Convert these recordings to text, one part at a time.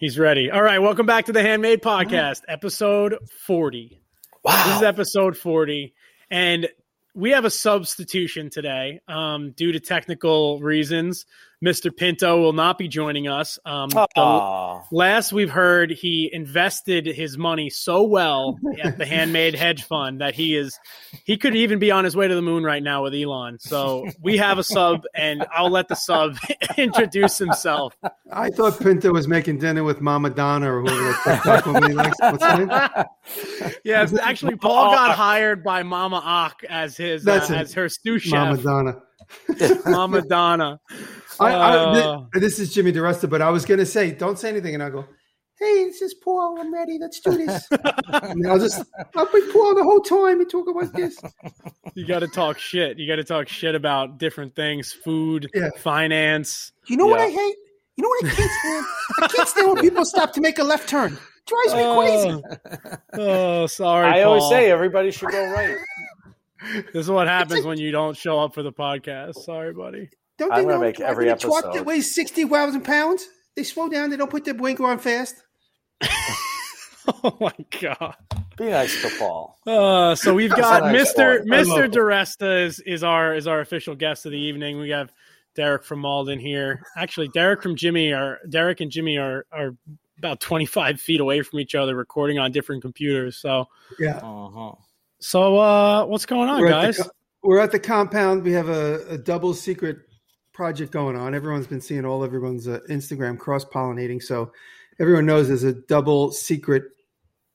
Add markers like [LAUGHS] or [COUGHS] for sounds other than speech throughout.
He's ready. All right, welcome back to the Handmade Podcast, episode 40. Wow. This is episode 40. And we have a substitution today um, due to technical reasons. Mr. Pinto will not be joining us. Um, last we've heard, he invested his money so well at the [LAUGHS] Handmade Hedge Fund that he is he could even be on his way to the moon right now with Elon. So we have a sub, and I'll let the sub [LAUGHS] introduce himself. I thought Pinto was making dinner with Mama Donna or whoever [LAUGHS] that TikTok woman he likes. What's her name? Yeah, actually, Paul got hired by Mama Ak as his uh, as her stew chef. Mama Donna. Mama Donna. I, I, Uh, thi- this is Jimmy DiResta, but I was going to say, don't say anything. And I'll go, hey, this is Paul. I'm ready. Let's do this. [LAUGHS] and I'll just, I'll be Paul the whole time and talk about this. You got to talk shit. You got to talk shit about different things, food, Yeah. finance. You know what I hate? You know what I can't stand? I can't stand when people stop to make a left turn. Drives me crazy. Oh, sorry. I always say everybody should go right. this is what happens when you don't show up for the podcast. Sorry, buddy. Don't I'm they gonna know make driving every a truck episode. that weighs sixty thousand pounds? They slow down. They don't put their blinker on fast. [LAUGHS] Oh my god. Be nice to Paul. Uh, so we've got a nice Mr. one. Mr. it. DiResta is, is our is our official guest of the evening. We have Derek from Malden here. Actually, Derek from Jimmy are Derek and Jimmy are are about twenty five feet away from each other, recording on different computers. So Yeah. Uh-huh. so uh, what's going on, We're at, guys? the, co- we're at the compound. We have a, a double secret project going on. Everyone's been seeing all everyone's uh, Instagram cross pollinating. So everyone knows there's a double secret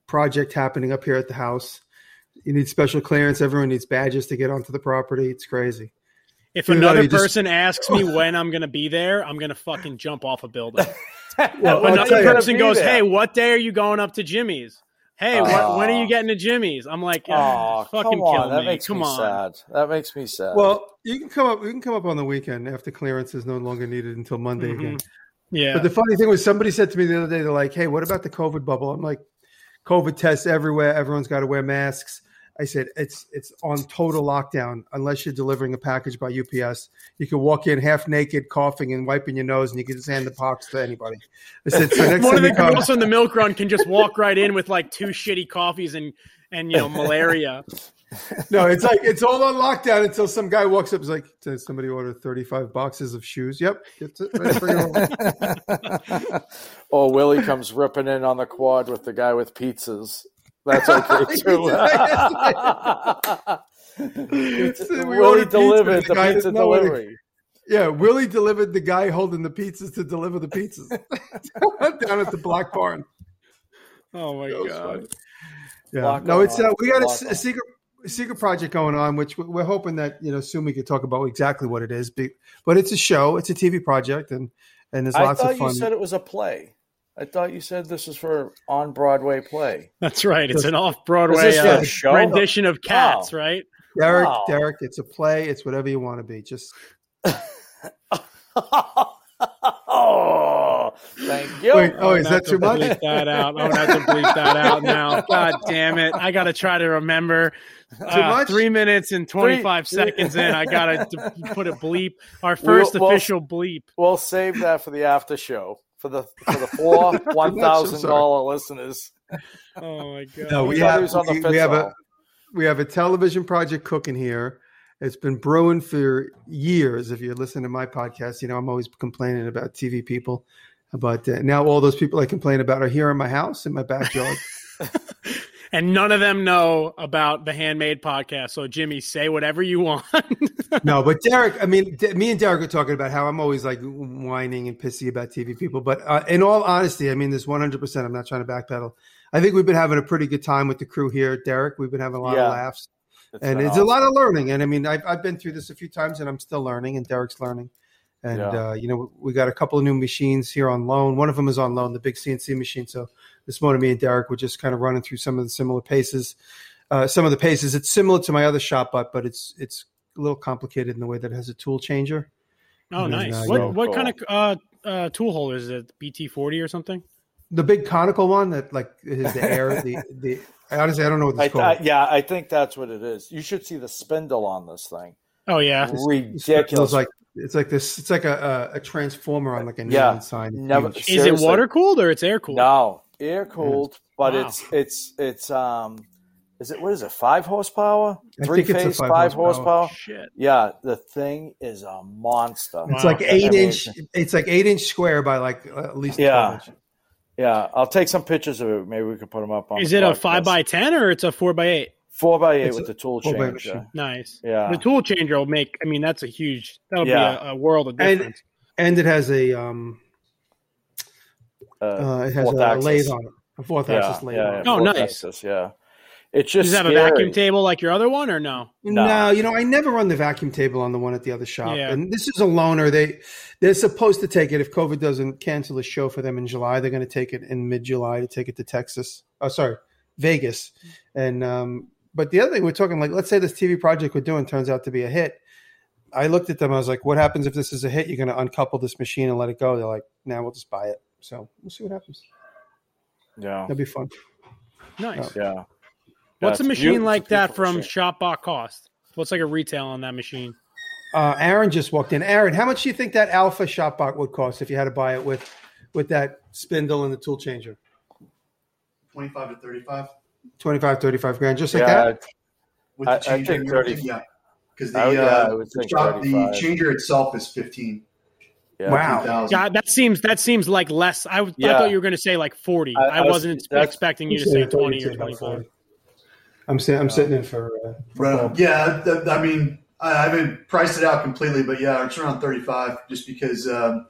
project happening up here at the house. You need special clearance. Everyone needs badges to get onto the property. It's crazy. If Dude, another you just- person asks me when I'm going to be there, I'm going to fucking jump off a building. [LAUGHS] Well, If another person goes, there. "Hey, what day are you going up to Jimmy's?" Hey, what, when are you getting to Jimmy's? I'm like, Oh, "Ah, fucking come on. kill That me. makes Come me on. sad. That makes me sad. Well, you can come up. You can come up on the weekend after clearance is no longer needed until Monday Mhm. again. Yeah. But the funny thing was, somebody said to me the other day, they're like, "Hey, what about the COVID bubble?" I'm like, "COVID tests everywhere. Everyone's got to wear masks." I said, "It's it's on total lockdown unless you're delivering a package by UPS. You can walk in half naked, coughing and wiping your nose, and you can just hand the box to anybody." I said, "So next [LAUGHS] One of the come, girls on the milk run can just walk right in with like two shitty coffees and and you know malaria. [LAUGHS] no, it's like it's all on lockdown until some guy walks up. and is like, "Did somebody order 35 boxes of shoes?" Yep, it's it. Ready for your- or [LAUGHS] oh, Willie comes ripping in on the quad with the guy with pizzas. That's okay [LAUGHS] too. It's- we Willie ordered delivered the the guy pizza didn't know what he- delivery. Yeah, Willie delivered the guy holding the pizzas to deliver the pizzas [LAUGHS] down at the Black Barn. Oh my god. funny. Yeah, Block no, it's uh, we got a, a secret a secret project going on, which we- we're hoping that you know soon we could talk about exactly what it is. But it's a show, it's a TV project, and and there's I lots thought of fun. you said it was a play. I thought you said this is for on Broadway play. That's right. It's an off Broadway uh, show? rendition of Cats, Oh. right? Derek, Oh. Derek, it's a play. It's whatever you want to be. Just [LAUGHS] oh, thank you. Wait, oh, is gonna that too much? Bleep that out. I'm gonna have to bleep that out [LAUGHS] now. God damn it! I gotta try to remember. Uh, much? Three minutes and 25 Three- seconds in, I gotta put a bleep. Our 1st We'll- we'll- official bleep. We'll save that for the after show for the for the four [LAUGHS] one thousand dollar listeners. Oh my [LAUGHS] god! no. We have on the we, we have a we have a television project cooking here. It's been brewing for years. If you're listening to my podcast, you know I'm always complaining about TV people. But uh, now all those people I complain about are here in my house in my backyard. [LAUGHS] and none of them know about the handmade podcast. So Jimmy, say whatever you want. [LAUGHS] no, but Derek, I mean, D- me and Derek are talking about how I'm always like whining and pissy about TV people. But uh, in all honesty, I mean, this 100%, I'm not trying to backpedal. I think we've been having a pretty good time with the crew here, Derek. We've been having a lot Yeah. of laughs. and been it's a lot of learning. And I mean, I've, I've been through this a few times and I'm still learning, and Derek's learning. And, Yeah. uh, you know, we got a couple of new machines here on loan. One of them is on loan, the big CNC machine. So this morning, me and Derek were just kind of running through some of the similar paces. Uh, some of the paces, it's similar to my other ShopBot, but it's it's a little complicated in the way that it has a tool changer. oh, And then, nice. uh, what what Cool. kind of uh, uh, tool holder is it? BT forty or something? The big conical one that like is the air, the the honestly, I don't know what I, it's called. I, yeah, I think that's what it is. You should see the spindle on this thing. Oh yeah. It's Ridiculous. like it's like this. It's like a, a, a transformer on like a neon Yeah. sign. Never- Is it water cooled or it's air cooled? No, air cooled, but Wow. it's it's it's um, is it what is it? Five horsepower, I three think it's a phase, five five, horsepower. horsepower. Shit. Yeah, the thing is a monster. It's Wow. like eight I mean- inch. It's like eight inch square by like uh, at least Yeah. inch. Yeah, I'll take some pictures of it. Maybe we can put them up on. Is the it a five by ten or it's a four by eight? four by eight It's with a the tool changer? Nice. Yeah. The tool changer will make. I mean, that's a huge. That'll Yeah. be a, a world of And- difference. And it has a um. Uh, Uh, it has fourth a axis. lathe on it. A fourth yeah, axis lathe. yeah, on yeah. Oh, nice. axis, yeah, it's just Does it have a vacuum table like your other one or no? No. No. you know, I never run the vacuum table on the one at the other shop. Yeah. And this is a loaner. They they're supposed to take it if COVID doesn't cancel a show for them in July. They're going to take it in mid July to take it to Texas. Oh, sorry, Vegas. And um, but the other thing we're talking like, let's say this TV project we're doing turns out to be a hit. I looked at them. I was like, "What happens if this is a hit? You're going to uncouple this machine and let it go?" They're like, "Nah, we'll just buy it." So we'll see what happens. Yeah, that'd be fun. Nice. yeah. What's a machine beautiful, like that from machine. Shopbot cost? What's like a retail on that machine? Uh, Aaron just walked in. Aaron, how much do you think that Alpha Shopbot would cost if you had to buy it with with that spindle and the tool changer? 25 to 35 25, 35 grand, just like Yeah, that. with I- the I changer. think 30. Yeah, because the, I yeah, uh, the, shop- the changer itself is 15. Yeah. Wow. God, that seems that seems like less. I, I thought you were going to say like forty. I- I, I was- wasn't expecting you to say sitting- I thought twenty or say about twenty five. 40. I'm sitting. I'm sitting in for. Uh, for Right Paul. Yeah, th- I mean, I I haven't priced it out completely, but yeah, it's around 35 just because um,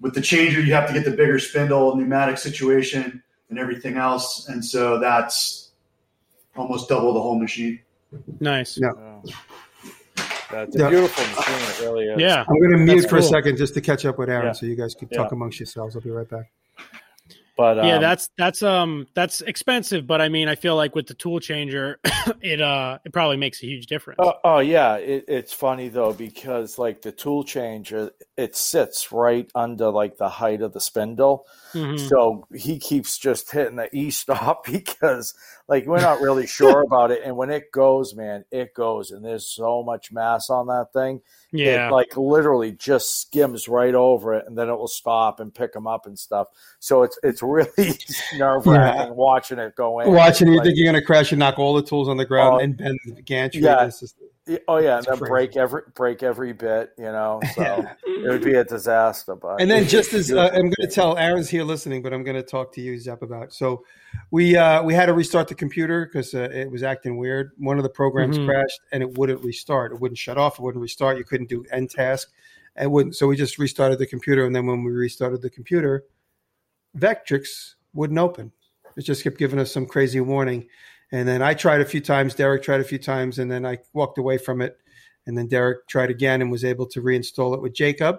with the changer, you have to get the bigger spindle, pneumatic situation, and everything else. And so that's almost double the whole machine. Nice. Yeah. Yeah. That's a Yeah. beautiful machine. It really is. Yeah. I'm going to mute That's for a second just to catch up with Aaron, Yeah. so you guys could Yeah. talk amongst yourselves. I'll be right back. But um, yeah, that's that's um that's expensive, but I mean, I feel like with the tool changer, [COUGHS] it uh it probably makes a huge difference. Oh, oh yeah, it, it's funny though because like the tool changer, it sits right under like the height of the spindle, Mhm. so he keeps just hitting the e stop [LAUGHS] because like we're not really sure about it, and when it goes, man, it goes, and there's so much mass on that thing, Yeah. it like literally just skims right over it, and then it will stop and pick them up and stuff. So it's it's really [LAUGHS] nerve wracking watching it go in. Watching, you Like, think you're going to crash and knock all the tools on the ground Oh, and bend the gantry. yeah. Yeah, Oh yeah, and then crazy. break every break every bit, you know. [LAUGHS] So Yeah. it would be a disaster. But And then [LAUGHS] just as uh, I'm going to tell Aaron's here listening, but I'm going to talk to you, Zep, about. So we uh, we had to restart the computer because uh, it was acting weird. One of the programs Mhm. crashed and it wouldn't restart. It wouldn't shut off. It wouldn't restart. You couldn't do end task. It wouldn't. So we just restarted the computer, and then when we restarted the computer, Vectric wouldn't open. It just kept giving us some crazy warning. And then I tried a few times. Derek tried a few times, and then I walked away from it. And then Derek tried again and was able to reinstall it with Jacob.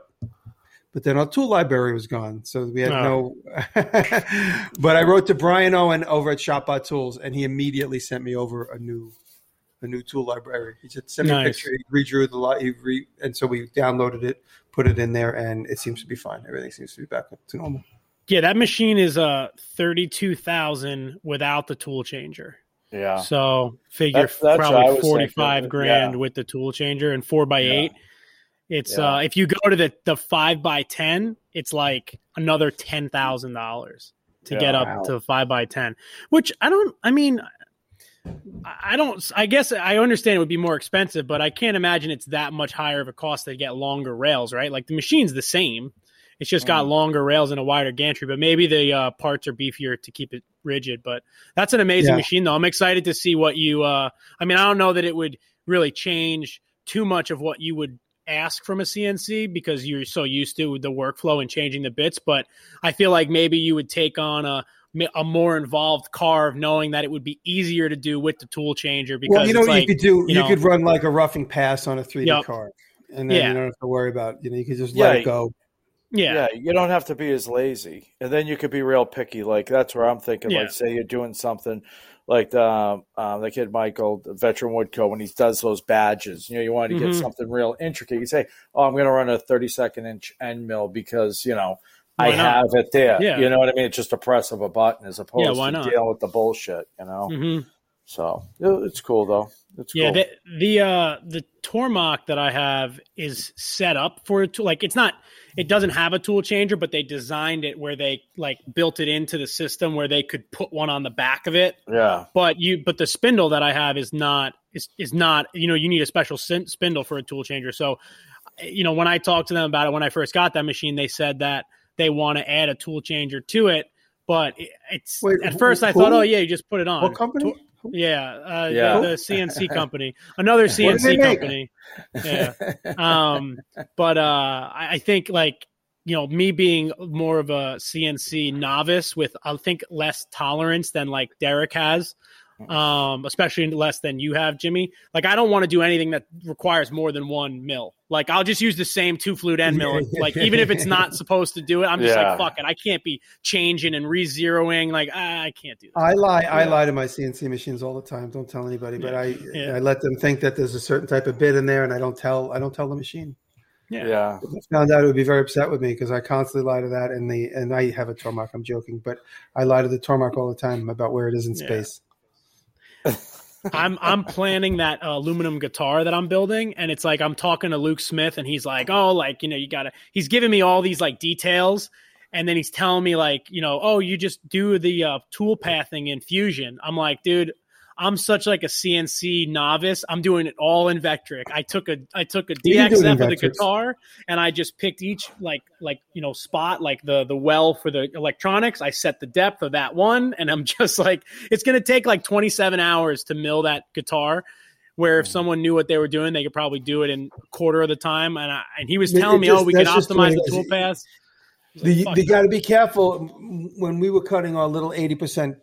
But then our tool library was gone, so we had no. [LAUGHS] but I wrote to Brian Owen over at Shopbot Tools, and he immediately sent me over a new a new tool library. He just sent me Nice. a picture. He redrew the lot, he re, and so we downloaded it, put it in there, and it seems to be fine. Everything seems to be back to normal. Yeah, that machine is uh thirty two thousand without the tool changer. Yeah. So figure That's- that's probably forty five grand Yeah. with the tool changer and four by Yeah. eight. It's Yeah. uh if you go to the the five by ten, it's like another ten thousand dollars to Yeah. get up Wow. to five by ten. Which I don't. I mean, I I don't. I guess I understand it would be more expensive, but I can't imagine it's that much higher of a cost to get longer rails, right? Like the machine's the same. It's just got Mm. longer rails and a wider gantry, but maybe the uh, parts are beefier to keep it rigid. But that's an amazing Yeah. machine, though. I'm excited to see what you. Uh, I mean, I don't know that it would really change too much of what you would ask from a CNC because you're so used to the workflow and changing the bits. But I feel like maybe you would take on a a more involved carve, knowing that it would be easier to do with the tool changer because Well, you know what like you could do? You, you could run like a roughing pass on a 3D Yep. card, and then Yeah. you don't have to worry about. You know, you could just Yeah, let it go. Yeah, Yeah, you don't have to be as lazy, and then you could be real picky. Like that's where I'm thinking. Yeah. Like, say you're doing something like the um, the kid Michael, the veteran Woodco, when he does those badges. You know, you want to Mhm. get something real intricate. You say, "Oh, I'm going to run a 32nd inch end mill because you know Why I not? have it there." Yeah. You know what I mean? It's just a press of a button as opposed Yeah, to not? dealing with the bullshit. You know, hmm so it's cool though. It's Yeah, cool. the the uh the Tormach that I have is set up for a tool. Like it's not, it doesn't have a tool changer, but they designed it where they like built it into the system where they could put one on the back of it. yeah, But you, but the spindle that I have is not is is not. You know, you need a special sin- spindle for a tool changer. So, you know, when I talked to them about it when I first got that machine, they said that they want to add a tool changer to it. But it's Wait, at who- first I who? thought, oh yeah, you just put it on. What company? Tor- yeah, uh, Yeah. The, the CNC company, another What do they CNC company. Yeah. Um, but uh, I, I think like you know me being more of a CNC novice with I think less tolerance than like Derek has, um, especially less than you have, Jimmy. Like I don't want to do anything that requires more than one mill. Like I'll just use the same two flute end mill. [LAUGHS] Like even if it's not supposed to do it, I'm just Yeah. like fuck it. I can't be changing and re-zeroing. Like ah, I can't do that. I lie. I lie to my CNC machines all the time. Don't tell anybody, but I Yeah. I let them think that there's a certain type of bit in there, and I don't tell I don't tell the machine. Yeah. yeah. If I found out, it would be very upset with me because I constantly lie to that, and the and I have a Tormach. I'm joking, but I lie to the Tormach all the time about where it is in Yeah. space. I'm I'm planning that uh, aluminum guitar that I'm building, and it's like I'm talking to Luke Smith, and he's like, "Oh, like you know, you gotta." He's giving me all these like details, and then he's telling me like, you know, "Oh, you just do the uh, tool pathing in Fusion." I'm like, dude. I'm such like a CNC novice. I'm doing it all in Vectric. I took a I took a You can do it in DXF of the guitar and I just picked each like like you know spot like the the well for the electronics. I set the depth of that one, and I'm [LAUGHS] just like it's going to take like 27 hours to mill that guitar. Where if mm. someone knew what they were doing, they could probably do it in a quarter of the time. And I, and he was telling me, oh, just- oh, we can that's just the optimize the tool paths. Like, The, you got to be careful when we were cutting our little eighty percent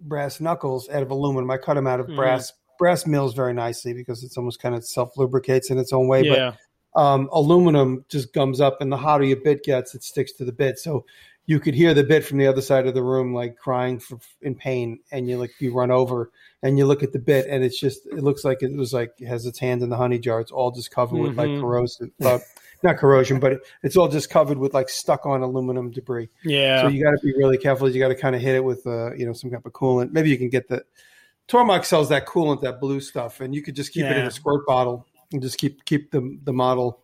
brass knuckles out of aluminum. I cut them out of Mhm. brass. Brass mills very nicely because it's almost kind of self lubricates in its own way. yeah, But um, aluminum just gums up, and the hotter your bit gets, it sticks to the bit. So you could hear the bit from the other side of the room, like crying for, in pain, and you like you run over and you look at the bit, and it's just it looks like it was like it has its hand in the honey jar. It's all just covered with like Mhm. corrosive, uh, not corrosion, but it's all just covered with like stuck on aluminum debris. yeah, So you got to be really careful. You got to kind of hit it with, uh, you know, some type of coolant. Maybe you can get the Tormach sells that coolant, that blue stuff, and you could just keep it in a squirt bottle and just keep keep the the model,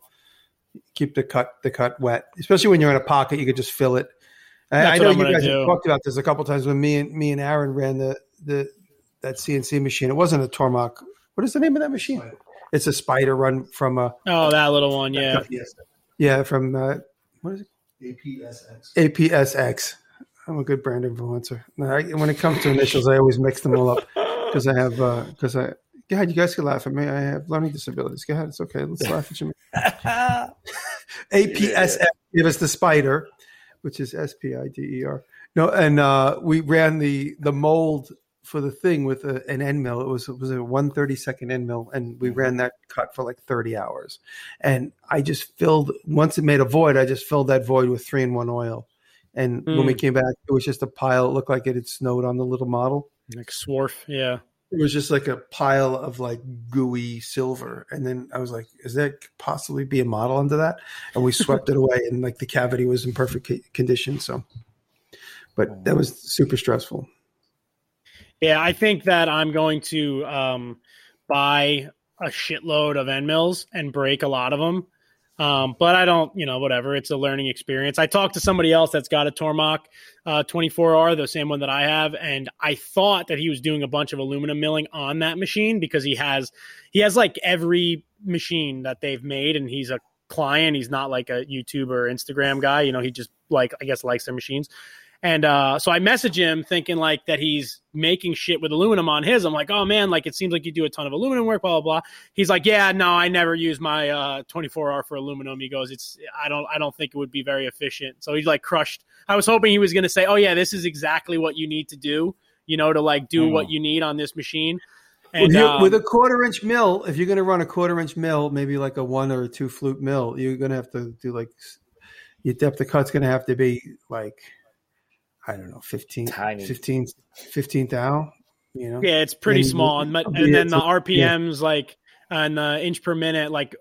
keep the cut the cut wet. Especially when you're in a pocket, you could just fill it. I, That's I know you gonna guys have talked about this a couple times when me and me and Aaron ran the the that CNC machine. It wasn't a Tormach. What is the name of that machine? It's a spider run from a oh, that little one, yeah, Yes. yeah from uh, what is it? APSX. APSX. I'm a good brand influencer. I, when it comes to initials, I always mix them all up because I have because I. Go ahead, you guys can laugh at me. I have learning disabilities. Go ahead, it's okay. Let's [LAUGHS] laugh at you. [LAUGHS] APSX gave us the spider, which is S P I D E R. No, and uh, we ran the the mold for the thing with a, an end mill. It was it was a one thirty second end mill, and we mm-hmm. ran that cut for like thirty hours. And I just filled once it made a void. I just filled that void with three in one oil. And when we mm. came back, it was just a pile. It looked like it had snowed on the little model. like Swarf, yeah, it was just like a pile of like gooey silver. And then I was like, is that possibly be a model under that? And we swept it [LAUGHS] away and like the cavity was in perfect condition. So, but that was super stressful. Yeah, I think that I'm going to um, buy a shitload of end mills and break a lot of them um, but I don't, you know, whatever. It's a learning experience. I talked to somebody else that's got a Tormach uh, 24R, the same one that I have, and I thought that he was doing a bunch of aluminum milling on that machine because he has he has like every machine that they've made, and he's a client. He's not like a YouTube or Instagram guy. You know, he just like I guess likes their machines. And uh, so I message him thinking like that he's making shit with aluminum on his. I'm like, oh man, like it seems like you do a ton of aluminum work, blah blah blah. He's like, yeah, no, I never use my uh, 24R for aluminum. He goes, it's I don't I don't think it would be very efficient. So he's like crushed. I was hoping he was going to say, oh yeah, this is exactly what you need to do, you know, to like do mm. what you need on this machine. And, with, um, with a quarter inch mill, if you're going to run a quarter inch mill, maybe like a one or a two flute mill, you're going to have to do like your depth of cut's going to have to be like I don't know, 15, Tiny. 15, 15 thou, you know? Yeah, it's pretty and, small. And, and then the RPMs, yeah. like, and the inch per minute, like,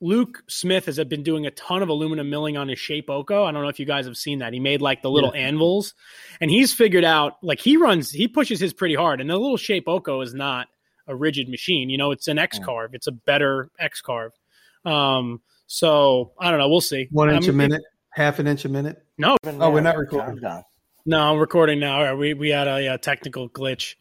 Luke Smith has been doing a ton of aluminum milling on his Shapeoko. I don't know if you guys have seen that. He made like the little yeah. anvils, and he's figured out like he runs, he pushes his pretty hard. And the little Shapeoko is not a rigid machine. You know, it's an X carve. It's a better X carve. Um, so I don't know. We'll see. One inch a minute, half an inch a minute. No, oh, we're not recording. No, I'm recording now. We we had a, a technical glitch.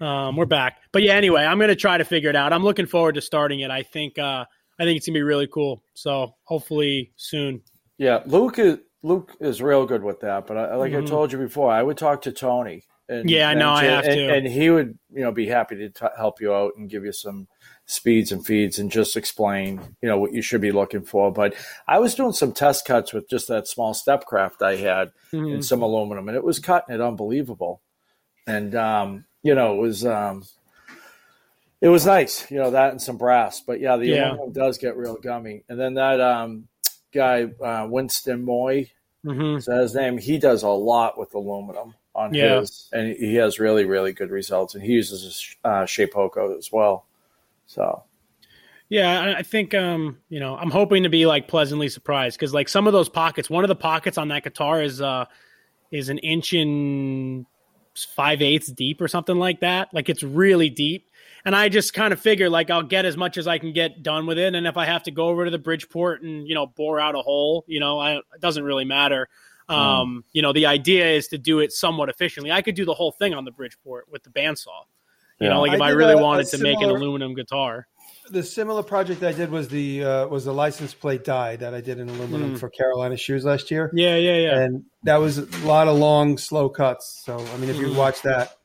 Um, we're back, but yeah. Anyway, I'm gonna try to figure it out. I'm looking forward to starting it. I think uh, I think it's gonna be really cool. So hopefully soon. Yeah, Luke is Luke is real good with that. But I, like mm-hmm. I told you before, I would talk to Tony. And, yeah, I know I have and, to, and he would you know be happy to t- help you out and give you some speeds and feeds and just explain, you know, what you should be looking for. But I was doing some test cuts with just that small Stepcraft I had mm-hmm. in some aluminum, and it was cutting it unbelievable. And um, you know, it was um, it was nice, you know, that and some brass. But yeah, the yeah. aluminum does get real gummy. And then that um, guy uh, Winston Moy, mm-hmm. is that his name? He does a lot with aluminum on yeah. his, and he has really really good results. And he uses a uh, Shapeoko as well. So yeah, I think um, you know, I'm hoping to be like pleasantly surprised because like some of those pockets, one of the pockets on that guitar is uh is an inch and five eighths deep or something like that. Like it's really deep. And I just kind of figure like I'll get as much as I can get done with it. And if I have to go over to the Bridgeport and, you know, bore out a hole, you know, I, it doesn't really matter. Hmm. Um, mm. you know, the idea is to do it somewhat efficiently. I could do the whole thing on the Bridgeport with the bandsaw. You yeah. know, like if I, I really a, wanted a to make an aluminum guitar. The similar project I did was the uh, was the license plate die that I did in aluminum mm. for Carolina shoes last year. Yeah, yeah, yeah. And that was a lot of long, slow cuts. So I mean, if you mm. watch that,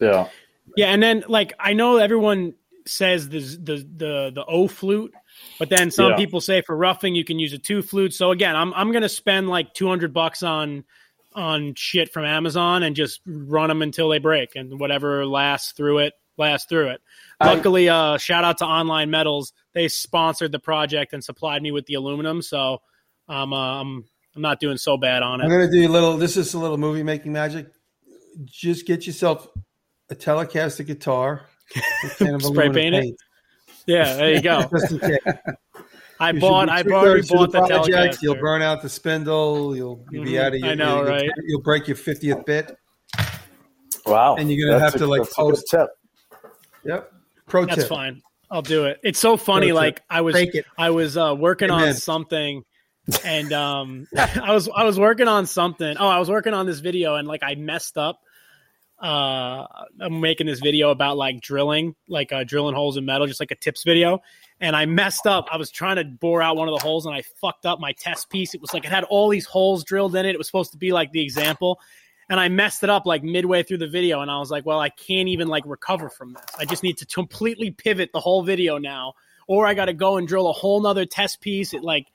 yeah, yeah. And then like I know everyone says the the the the O flute, but then some yeah. people say for roughing you can use a two flute. So again, I'm I'm gonna spend like two hundred bucks on on shit from Amazon and just run them until they break and whatever lasts through it lasts through it. Luckily, uh, shout out to Online Metals. They sponsored the project and supplied me with the aluminum, so um, uh, I'm I'm not doing so bad on it. I'm gonna do a little. This is a little movie making magic. Just get yourself a Telecaster guitar, [LAUGHS] spray paint it. Yeah, there you go. [LAUGHS] I you bought. I already bought the, the Telecaster. You'll burn out the spindle. You'll, you'll mm-hmm. be out of. Your, I know, you'll, right? You'll break your fiftieth bit. Wow! And you're gonna That's have to like post tip. Yep. Pro tip. That's fine. I'll do it. It's so funny. Pro like tip. I was, I was uh, working Amen. on something, and um, [LAUGHS] I was, I was working on something. Oh, I was working on this video, and like I messed up. Uh, I'm making this video about like drilling, like uh, drilling holes in metal, just like a tips video and I messed up. I was trying to bore out one of the holes and I fucked up my test piece. It was like it had all these holes drilled in it. It was supposed to be like the example. And I messed it up like midway through the video and I was like, well, I can't even like recover from this. I just need to completely pivot the whole video now. Or I got to go and drill a whole nother test piece. It like,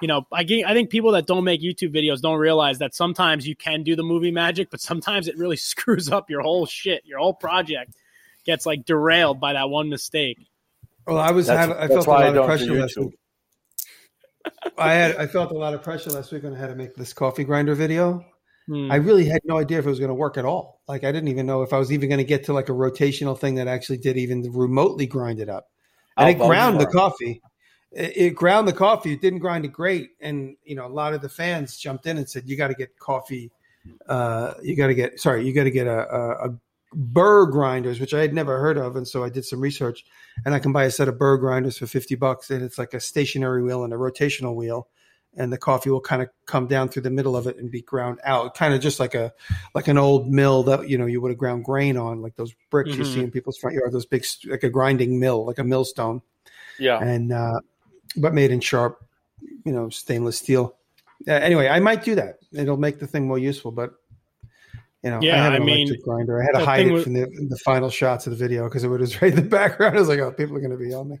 you know, I, I think people that don't make YouTube videos don't realize that sometimes you can do the movie magic, but sometimes it really [LAUGHS] screws up your whole shit. Your whole project gets like derailed by that one mistake. Well, I was had, I felt a lot of pressure last week. I had I felt a lot of pressure last week when I had to make this coffee grinder video, hmm. I really had no idea if it was going to work at all. Like I didn't even know if I was even going to get to like a rotational thing that actually did even remotely grind it up. And it ground the coffee. It, it ground the coffee. It didn't grind it great. And you know, a lot of the fans jumped in and said, "You got to get coffee. Uh, you got to get sorry, you got to get a, a, a burr grinders, which I had never heard of, and so I did some research, and I can buy a set of burr grinders for fifty bucks, and it's like a stationary wheel and a rotational wheel, and the coffee will kind of come down through the middle of it and be ground out, kind of just like a like an old mill that you know you would have ground grain on, like those bricks mm-hmm. you see mm-hmm. in people's front yard, those big like a grinding mill, like a millstone. Yeah, and uh, but made in sharp, you know, stainless steel. Uh, anyway, I might do that. It'll make the thing more useful, but you know, yeah, I I mean, grinder. I had to hide it was, from the, the final shots of the video because it was [LAUGHS] right in the background. I was like, oh, people are going to be on me.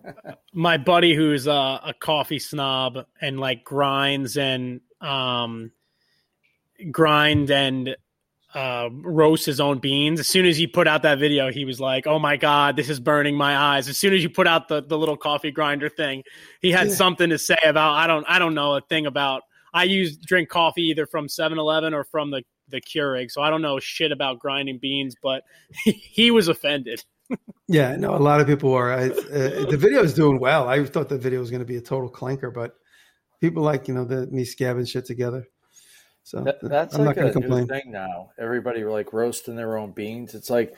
[LAUGHS] My buddy, who's a, a coffee snob and like grinds and um, grind and uh, roast his own beans. As soon as he put out that video, he was like, "Oh my god, this is burning my eyes." As soon as you put out the, the little coffee grinder thing, he had yeah. something to say about I don't I don't know a thing about. I use drink coffee either from 7-Eleven or from the the Keurig, so I don't know shit about grinding beans, but he, [LAUGHS] he was offended. yeah, no, a lot of people are. I, uh, the video is doing well. I thought the video was going to be a total clanker, but people like you know the me scabbing shit together. So that, that's I'm like not a new thing now. Everybody like roasting their own beans. It's like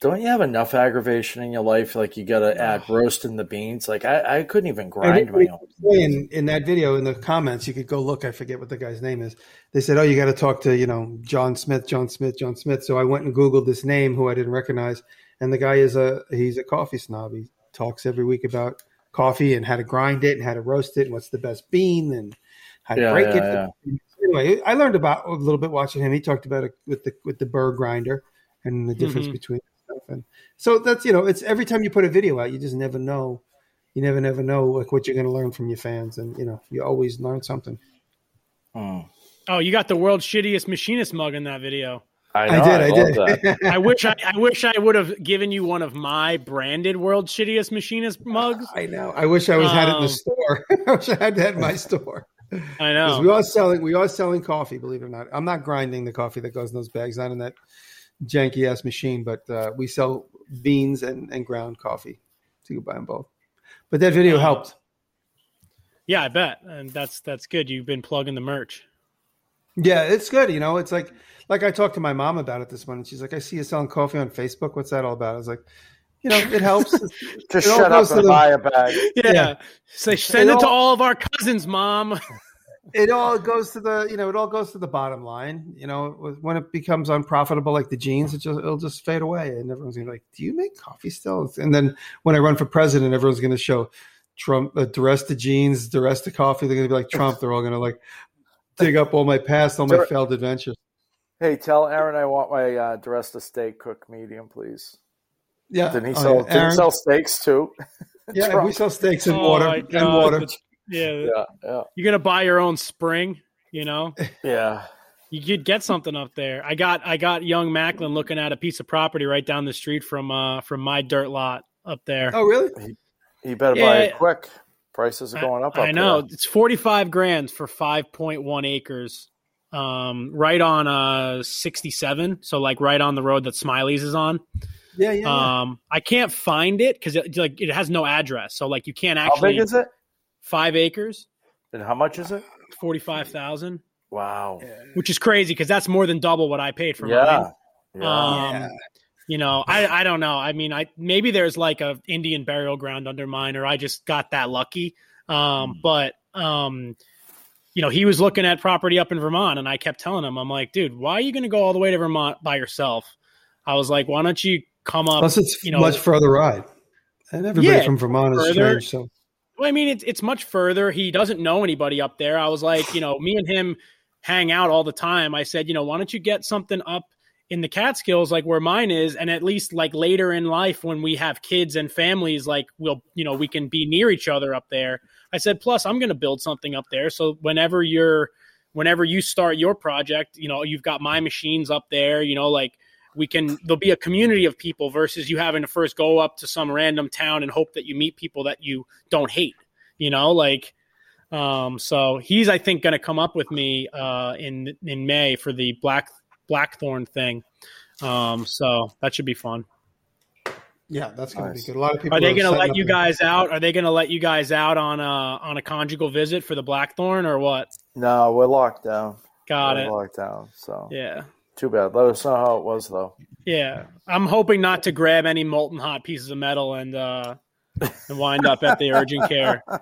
don't you have enough aggravation in your life? Like you got to add roasting the beans. Like I, I couldn't even grind my own. In, in that video, in the comments, you could go look. I forget what the guy's name is. They said, "Oh, you got to talk to you know John Smith, John Smith, John Smith." So I went and googled this name, who I didn't recognize, and the guy is a he's a coffee snob. He talks every week about coffee and how to grind it and how to roast it and what's the best bean and how to yeah, break yeah, it. Yeah. Anyway, I learned about a little bit watching him. He talked about it with the with the burr grinder and the difference mm-hmm. between stuff. And so that's you know, it's every time you put a video out, you just never know. You never never know like what you're going to learn from your fans, and you know, you always learn something. Oh, oh you got the world's shittiest machinist mug in that video. I, know, I did. I, I did. [LAUGHS] I wish I, I wish I would have given you one of my branded world shittiest machinist mugs. I know. I wish I was um, had it in the um, store. [LAUGHS] I wish I had that in my store. I know. We are selling. We are selling coffee. Believe it or not, I'm not grinding the coffee that goes in those bags. Not in that janky ass machine, but uh, we sell beans and, and ground coffee. So you can buy them both. But that video helped. Yeah, I bet, and that's that's good. You've been plugging the merch. Yeah, it's good. You know, it's like like I talked to my mom about it this morning. She's like, "I see you selling coffee on Facebook. What's that all about?" I was like, "You know, it helps." Just [LAUGHS] it shut up and the, buy a bag. Yeah, yeah. So send it, it all, to all of our cousins, mom. [LAUGHS] it all goes to the you know it all goes to the bottom line you know when it becomes unprofitable like the jeans it just it'll just fade away and everyone's gonna be like do you make coffee still? And then when i run for president everyone's gonna show trump uh, the rest of jeans the rest of coffee they're gonna be like trump. They're all gonna like dig up all my past all my failed adventures. Hey tell aaron i want my uh of steak cooked medium please. Yeah. Didn't he oh, sell, yeah. did he sell steaks too? [LAUGHS] Yeah we sell steaks and oh water and water yeah, yeah, yeah. You're gonna buy your own spring, you know? Yeah. You could get something up there. I got I got young Macklin looking at a piece of property right down the street from uh from my dirt lot up there. Oh really? He, he better yeah, buy it quick. Prices are going up. I, I know. It's forty five grand for five point one acres. Um, right on uh sixty seven. So like right on the road that Smiley's is on. Yeah, yeah. Um, I can't find it because it, like it has no address, so like you can't actually. How big is it? Five acres. And how much is it? Forty five thousand. Wow, which is crazy because that's more than double what I paid for yeah. mine. Yeah. Um, yeah. You know, I I don't know. I mean, I maybe there's like a Indian burial ground under mine, or I just got that lucky. Um, mm. but um, you know, he was looking at property up in Vermont, and I kept telling him, I'm like, dude, why are you going to go all the way to Vermont by yourself? I was like, why don't you come up? Plus, it's you know, much further ride, and everybody yeah, from Vermont is further, strange. So well, I mean, it's it's much further. He doesn't know anybody up there. I was like, you know, me and him hang out all the time. I said, you know, why don't you get something up in the Catskills like where mine is, and at least like later in life when we have kids and families, like we'll, you know, we can be near each other up there. I said, plus I'm going to build something up there, so whenever you're, whenever you start your project, you know, you've got my machines up there, you know, like we can there'll be a community of people versus you having to first go up to some random town and hope that you meet people that you don't hate you know like Um, so he's I think going to come up with me uh, in in May for the black blackthorn thing. Um, so that should be fun. Yeah, that's going Nice. to be good. A lot of people Are they are going to let you their- guys out? Are they going to let you guys out on a on a conjugal visit for the blackthorn or what? No, we're locked down. Got we're it. locked down. So Yeah. Too bad. Let us know how it was though. Yeah, I'm hoping not to grab any molten hot pieces of metal and uh, and wind up at the urgent care. [LAUGHS]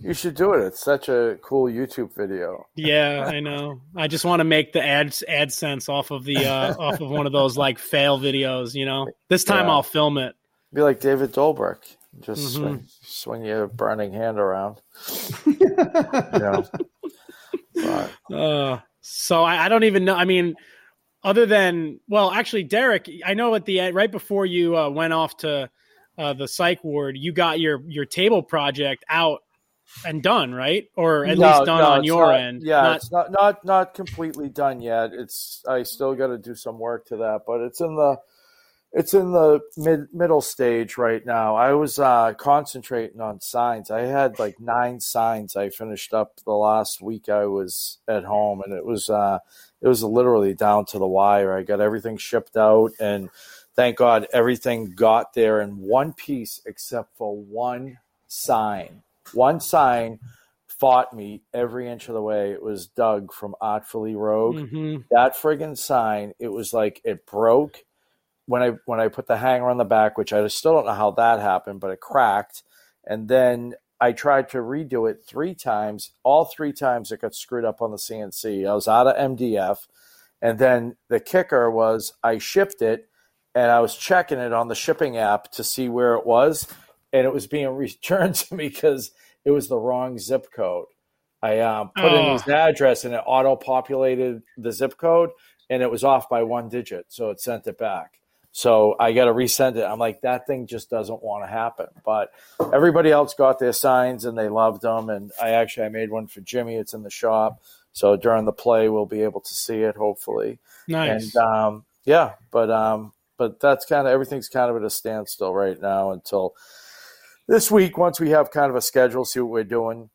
You should do it. It's such a cool YouTube video. Yeah, I know. I just want to make the ads AdSense off of the uh, [LAUGHS] off of one of those like fail videos. You know, this time Yeah. I'll film it. Be like David Dobrik. Just Mhm. swing, swing your burning hand around. [LAUGHS] you know. But, Uh, so I, I don't even know. I mean, other than well, actually, Derek, I know at the end, right before you uh, went off to uh, the psych ward, you got your your table project out and done, right? Or at No, least done no, on your not- end. Yeah, Not- it's not not not completely done yet. It's I still got to do some work to that, but it's in the it's in the mid middle stage right now. I was uh, concentrating on signs. I had like nine signs I finished up the last week I was at home, and it was uh, it was literally down to the wire. I got everything shipped out, and thank God everything got there in one piece except for one sign. One sign fought me every inch of the way. It was Doug from Artfully Rogue. Mhm. That friggin' sign, it was like it broke when I when I put the hanger on the back, which I still don't know how that happened, but it cracked. And then I tried to redo it three times. All three times it got screwed up on the CNC. I was out of MDF. And then the kicker was I shipped it and I was checking it on the shipping app to see where it was. And it was being [LAUGHS] returned to me because it was the wrong zip code. I um, put in Oh. his address and it auto populated the zip code and it was off by one digit. So it sent it back. So I got to resend it. I'm like, that thing just doesn't want to happen. But everybody else got their signs and they loved them. And I actually I made one for Jimmy. It's in the shop. So during the play, we'll be able to see it hopefully. Nice. And um, yeah, but um, but that's kind of everything's kind of at a standstill right now until this week. Once we have kind of a schedule, see what we're doing.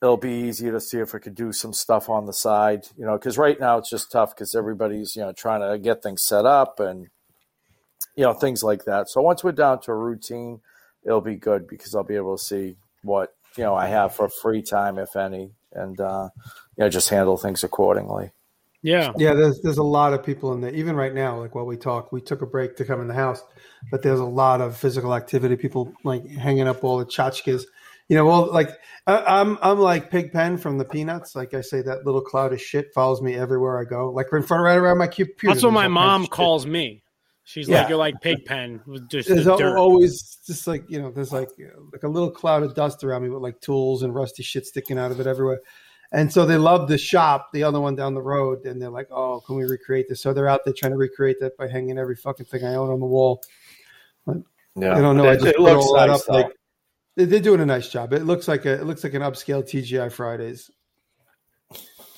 It'll be easier to see if we could do some stuff on the side, you know, because right now it's just tough because everybody's you know trying to get things set up and you know things like that. So once we're down to a routine, it'll be good because I'll be able to see what you know I have for free time, if any, and uh, you know just handle things accordingly. yeah. Yeah, there's there's a lot of people in there. Even right now, like while we talk, we took a break to come in the house, but there's a lot of physical activity. People like hanging up all the tchotchkes. You know, well, like I, I'm I'm like Pigpen from the Peanuts. Like I say, that little cloud of shit follows me everywhere I go. Like in front, right around my computer. That's what my mom of shit. calls me. She's Yeah. like, "You're like Pigpen with just There's the always just like you know, there's like like a little cloud of dust around me with like tools and rusty shit sticking out of it everywhere. And so they love the shop, the other one down the road, and they're like, "Oh, can we recreate this?" So they're out there trying to recreate that by hanging every fucking thing I own on the wall. Yeah, I don't know. I It, just it put looks all that nice. up. Like they- they're doing a nice job. It looks like a it looks like an upscale TGI Fridays.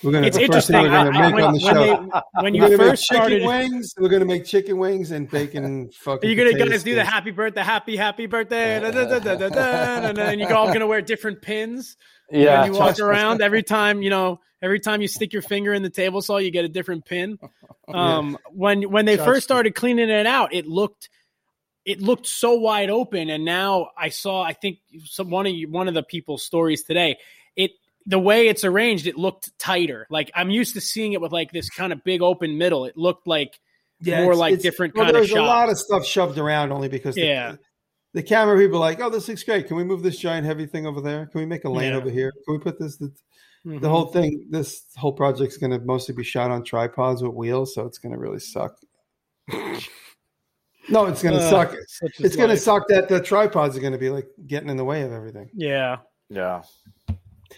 We're gonna, it's interesting. When, the when, they, when you first started, wings, we're going to make chicken wings and bacon. [LAUGHS] Fucking you're going to guys do the happy birthday, happy happy birthday, da, da, da, and then you're all going to wear different pins. Yeah, when you walk around every time. You know, every time you stick your finger in the table saw, you get a different pin. [LAUGHS] Um, yeah. When when they first started cleaning it out, it looked it looked so wide open, and now I saw. I think some, one of you, one of the people's stories today. It the way it's arranged, it looked tighter. Like I'm used to seeing it with like this kind of big open middle. It looked like more it's- like it's- different well, kind of There's a lot of stuff shoved around only because the, Yeah. the camera people are like, oh, this looks great. Can we move this giant heavy thing over there? Can we make a lane Yeah. over here? Can we put this? The, Mhm. the whole thing, this whole project's going to mostly be shot on tripods with wheels, so it's going to really suck. [LAUGHS] no, it's going to Uh, suck. It's going to suck that the tripods are going to be like getting in the way of everything. Yeah, yeah.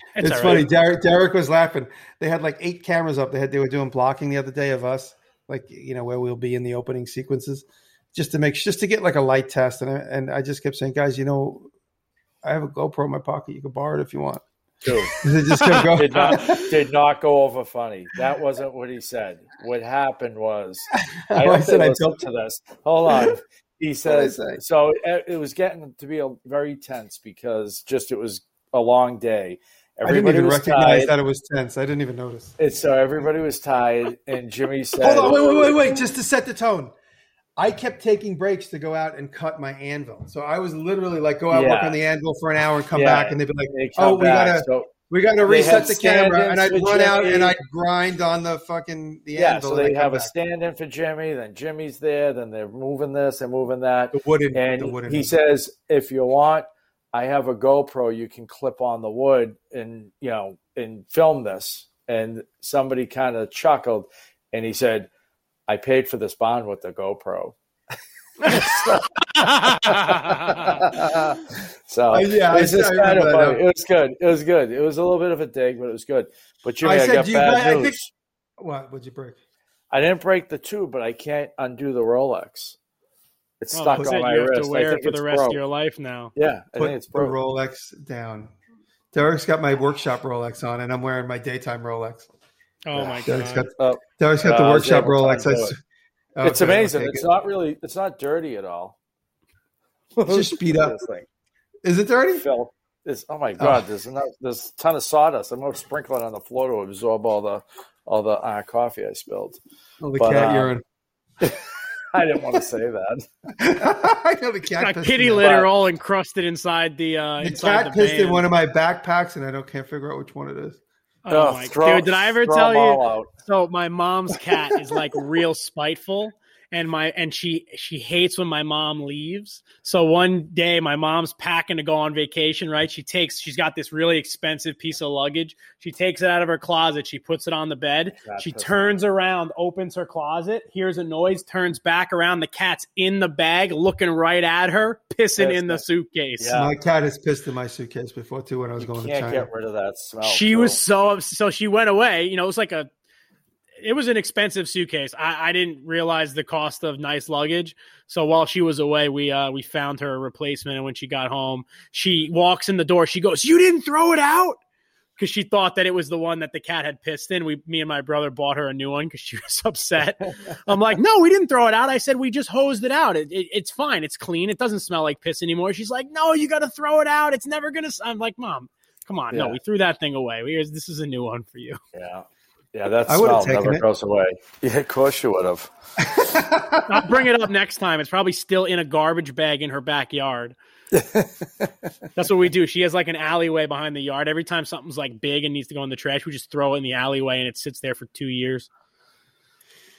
[LAUGHS] it's, It's, funny. right. Derek, Derek was laughing. They had like eight cameras up. They had they were doing blocking the other day of us, like you know where we'll be in the opening sequences, just to make just to get like a light test. And I, and I just kept saying, guys, you know, I have a GoPro in my pocket. You can borrow it if you want. Dude, [LAUGHS] They just kept going. did not did not go over funny. That wasn't what he said. What happened was I I said I listen built to this. Hold on. He [LAUGHS] What'd says say? so. It, it was getting to be a very tense because just it was a long day, I didn't even recognize tied. that it was tense. I didn't even notice. And so everybody was tied, and Jimmy said, [LAUGHS] Hold on, wait, wait, wait, wait. Just to set the tone. I kept taking breaks to go out and cut my anvil. So I was literally like, go out, work on the anvil for an hour and come Yeah. back. And they'd be like, oh, we back. gotta, So, we gotta reset the camera. And I'd run out and I'd grind on the fucking, the yeah, anvil. so and they have a stand-in for Jimmy. Then Jimmy's there. Then they're moving this. They're moving that. The wooden, the And wooden. he says, if you want, I have a GoPro you can clip on the wood and you know and film this. And somebody kind of chuckled, and he said, "I paid for this bond with the GoPro." [LAUGHS] so yeah, it was I- kind of funny. It was good. It was good. It was a little bit of a dig, but it was good. But Jimmy, I I, said, got do you bad guys- I news. think- what? What'd you break? I didn't break the tube, but I can't undo the Rolex. It's Oh, stuck that's on it. my you have to wear it for the rest broke. of your life now. Yeah, I Put think it's the. Rolex down. Derek's got my workshop Rolex on, and I'm wearing my daytime Rolex. Oh my Derek's god! got, Oh, Derek's got Uh, the I workshop Rolex. undo it. [LAUGHS] Oh, it's good. amazing. It's good. not really. It's not dirty at all. It's just [LAUGHS] speed up. This thing. Is it dirty? Phil, it's, oh my god! There's enough, there's a ton of sawdust. I'm gonna sprinkle it on the floor to absorb all the all the uh, coffee I spilled. Oh, the But, cat uh, urine. [LAUGHS] I didn't want to say that. [LAUGHS] I know the cat. Like pissed kitty litter But- all encrusted inside the uh The inside cat the pissed in one of my backpacks, and I don't can't figure out which one it is. Oh Ugh, my throw- dude! Did I ever tell you? out. So my mom's cat is like real spiteful and my and she she hates when my mom leaves. So one day my mom's packing to go on vacation, right? She takes she's got this really expensive piece of luggage. She takes it out of her closet, she puts it on the bed. Cat She pissing. turns around, opens her closet, hears a noise, turns back around, the cat's in the bag looking right at her, pissing in the Pissing. suitcase. Yeah. My cat has pissed in my suitcase before too when I was going to Can't China. get rid of that smell. she too. was so ups- so she went away you know it was like a it was an expensive suitcase. I, I didn't realize the cost of nice luggage. So while she was away we uh we found her a replacement. And when she got home she walks in the door. She goes you didn't throw it out? Because she thought that it was the one that the cat had pissed in. We me and my brother bought her a new one because she [LAUGHS] was upset. I'm like no we didn't throw it out. I said we just hosed it out. It, it, it's fine. It's clean. It doesn't smell like piss anymore. She's like no you gotta throw it out. It's never gonna s-" i'm like mom Come on, no, we threw that thing away. We, this is a new one for you. Yeah. Yeah, that I would've smell taken never it. goes away. [LAUGHS] Yeah, of course you would have. [LAUGHS] I'll bring it up next time. It's probably still in a garbage bag in her backyard. [LAUGHS] That's what we do. She has like an alleyway behind the yard. Every time something's like big and needs to go in the trash, we just throw it in the alleyway and it sits there for two years.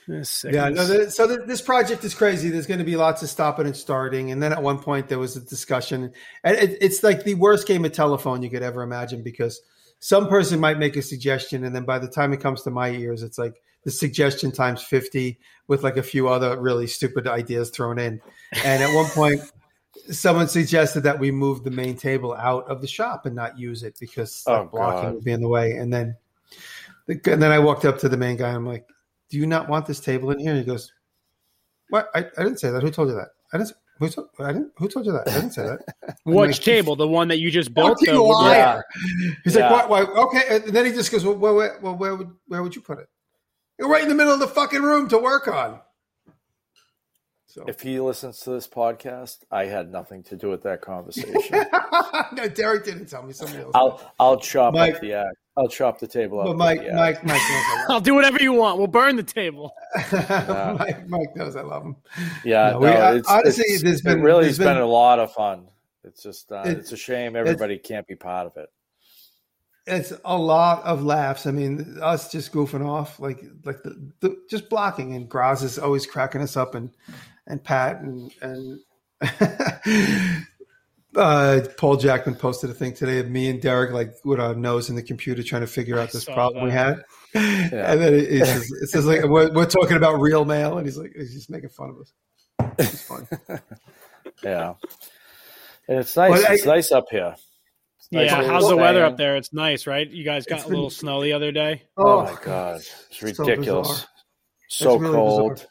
Eh, yeah, no, sickness. the, so the, this project is crazy. There's going to be lots of stopping and starting, and then at one point there was a discussion, and it, it's like the worst game of telephone you could ever imagine because some person might make a suggestion, and then by the time it comes to my ears, it's like the suggestion times fifty with like a few other really stupid ideas thrown in. And at one point, [LAUGHS] someone suggested that we move the main table out of the shop and not use it because Oh, blocking God. would be in the way. And then, and then I walked up to the main guy. I'm like, "Do you not want this table in here?" And he goes, "What? I, I didn't say that. Who told you that? I didn't. Who told? I didn't. Who told you that? I didn't say that." [LAUGHS] Which like, table? The one that you just oh, built? Fucking The woodwork- liar. He's Yeah. like, "What? Why? Okay." And then he just goes, "Well, where, where, well, where would where would you put it? You're right in the middle of the fucking room to work on." So If he listens to this podcast, I had nothing to do with that conversation. [LAUGHS] no, Derek didn't tell me. Somebody else. I'll I'll chop Mike- up the act. I'll chop the table up. but Mike, the act. Mike, Mike knows I'll do whatever you want. We'll burn the table. I love him. Mike, Mike knows I love him. Yeah, No, no, we- I- it's, honestly, it's- there's been- it really there's has been, been- a lot of fun. It's just uh, It- it's a shame everybody can't be part of it. it's a lot of laughs. I mean, us just goofing off, like like the, the just blocking, and Graz is always cracking us up, and and Pat and and [LAUGHS] uh, Paul Jackman posted a thing today of me and Derek like with our nose in the computer trying to figure out this saw problem we that. had, and then it, it, says, it says like we're, we're talking about real mail, and he's like he's just making fun of us. It's fun. [LAUGHS] Yeah, and it's nice. Well, I- it's nice up here. Nice Yeah, how's the weather up there? It's nice, right? You guys got It's a little snow the other day. Oh, my god, it's ridiculous. bizarre. So, It's really cold.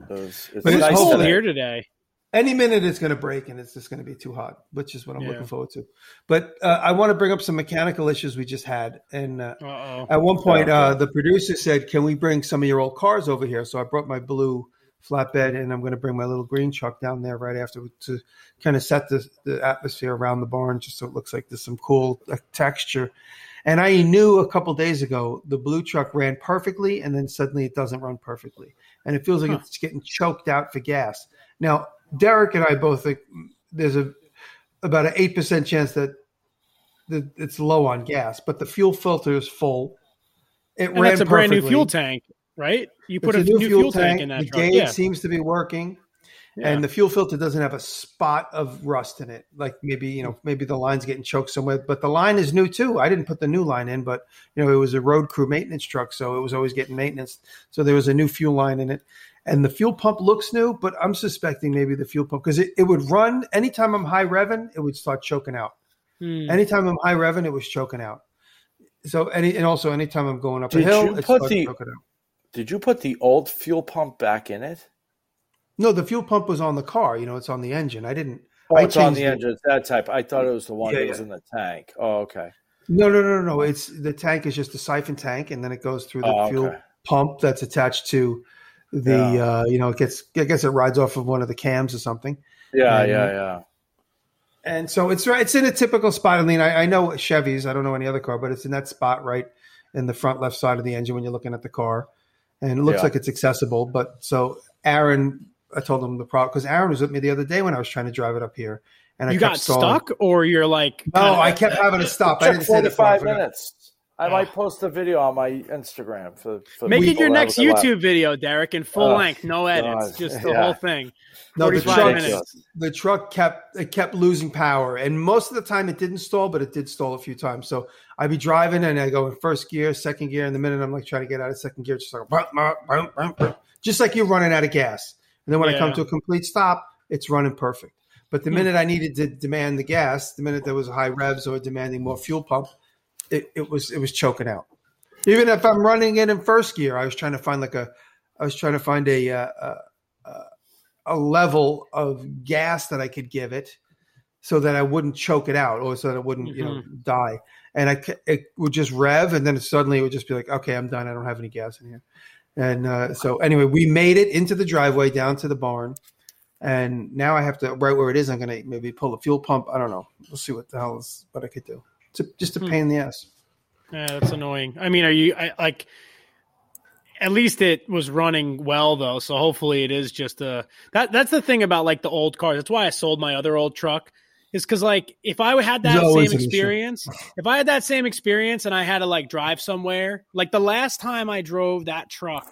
It was- it's But it's nice It's cold today. here today. Any minute it's going to break and it's just going to be too hot, which is what I'm Yeah. looking forward to. But uh, I want to bring up some mechanical issues we just had. And uh, at one point, uh, the producer said, "Can we bring some of your old cars over here?" So I brought my blue flatbed, and I'm going to bring my little green truck down there right after to kind of set the, the atmosphere around the barn, just so it looks like there's some cool uh, texture. And I knew a couple days ago the blue truck ran perfectly, and then suddenly it doesn't run perfectly, and it feels like huh. it's getting choked out for gas. Now, Derek and I both think there's a about an eight percent chance that, that it's low on gas, but the fuel filter is full. It and ran that's a perfectly. brand new fuel tank right? You put a, a, new, fuel, fuel tank, tank, in that. The truck. gauge yeah. seems to be working. Yeah. And the fuel filter doesn't have a spot of rust in it. Like maybe, you know, maybe the line's getting choked somewhere, but the line is new too. I didn't put the new line in, but you know, it was a road crew maintenance truck, so it was always getting maintenance. So there was a new fuel line in it. And the fuel pump looks new, but I'm suspecting maybe the fuel pump because it, it would run anytime I'm high revving, it would start choking out. Hmm. Anytime I'm high revving, it was choking out. So any and also anytime I'm going up Did a hill, it starts the, choking out did you put the old fuel pump back in it? No, the fuel pump was on the car. You know, it's on the engine. I didn't. Oh, I it's on the engine. It's that type. I thought it was the one yeah, that was in the tank. Oh, okay. No, no, no, no. It's the tank is just a siphon tank, and then it goes through the oh, fuel okay. pump that's attached to the. Yeah. Uh, you know, it gets. I guess it rides off of one of the cams or something. Yeah, and, yeah, yeah. And so it's right, it's in a typical spot. I mean, I, I know Chevys. I don't know any other car, but it's in that spot right in the front left side of the engine when you're looking at the car and it looks yeah. like it's accessible. But so Aaron, I told him the problem because Aaron was with me the other day when I was trying to drive it up here, and you I got stalling. stuck, or you're like, no, I kept having to stop. I didn't say five minutes. I oh. might post a video on my Instagram for, for make it your next YouTube video, Derek, in full oh, length, no edits, God. just the yeah. whole thing. No, the truck, minutes. the truck kept it kept losing power, and most of the time it didn't stall, but it did stall a few times. So I'd be driving and I go in first gear, second gear, and the minute I'm like trying to get out of second gear, just like just like you're running out of gas. And then when yeah. I come to a complete stop, it's running perfect. But the hmm. minute I needed to demand the gas, the minute there was high revs or demanding more fuel pump, it, it was it was choking out. Even if I'm running it in first gear, I was trying to find like a, I was trying to find a a, a, a level of gas that I could give it, so that I wouldn't choke it out, or so that it wouldn't mm-hmm. you know mm-hmm. die. And I it would just rev, and then suddenly it would just be like, okay, I'm done. I don't have any gas in here. And uh, so anyway, we made it into the driveway down to the barn. And now I have to right where it is. I'm gonna maybe pull a fuel pump. I don't know. We'll see what the hell is what I could do. It's a, just a hmm. pain in the ass. Yeah, that's annoying. I mean, are you I, like? At least it was running well though, so hopefully it is just a that. That's the thing about like the old cars. That's why I sold my other old truck. Is because like if I had that no, same experience, if I had that same experience and I had to like drive somewhere, like the last time I drove that truck,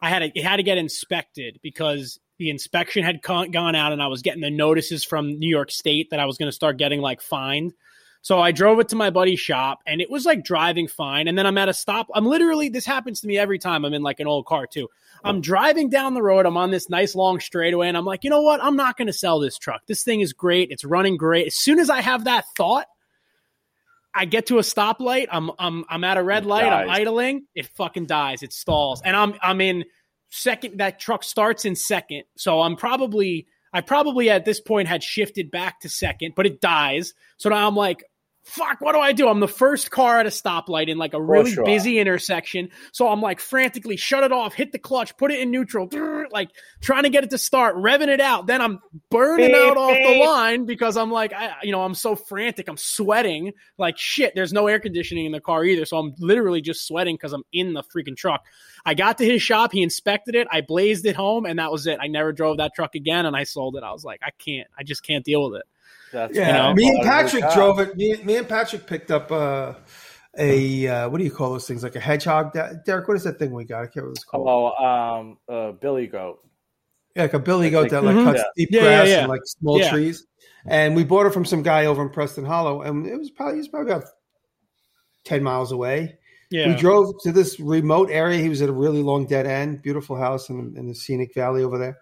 I had to, it had to get inspected because the inspection had gone out and I was getting the notices from New York State that I was going to start getting like fined so I drove it to my buddy's shop and it was like driving fine. And then I'm at a stop. I'm literally, this happens to me every time I'm in like an old car too. I'm driving down the road. I'm on this nice long straightaway and I'm like, you know what? I'm not going to sell this truck. This thing is great. It's running great. As soon as I have that thought, I get to a stoplight. I'm I'm I'm at a red light. I'm idling. It fucking dies. It stalls, and I'm I'm in second. That truck starts in second, so I'm probably I probably at this point had shifted back to second, but it dies. So now I'm like, fuck, what do I do? I'm the first car at a stoplight in like a really sure. busy intersection. So I'm like frantically shut it off, hit the clutch, put it in neutral, [CLEARS THROAT] like trying to get it to start, revving it out. Then I'm burning beep, out off the line because I'm like, I, you know, I'm so frantic. I'm sweating like shit. There's no air conditioning in the car either. So I'm literally just sweating because I'm in the freaking truck. I got to his shop. He inspected it. I blazed it home and that was it. I never drove that truck again and I sold it. I was like, I can't, I just can't deal with it. That's yeah, you know, me and Patrick drove it. Me, me, and Patrick picked up uh, a uh, what do you call those things? Like a hedgehog. Derek, what is that thing we got? I can't remember what it's called. Oh, um, uh, billy goat. Yeah, like a billy goat that like mm-hmm. cuts deep yeah, grass yeah, yeah. and like small trees. And we bought it from some guy over in Preston Hollow, and it was probably it was probably about ten miles away. Yeah. We drove to this remote area. He was at a really long dead end, beautiful house in, in the scenic valley over there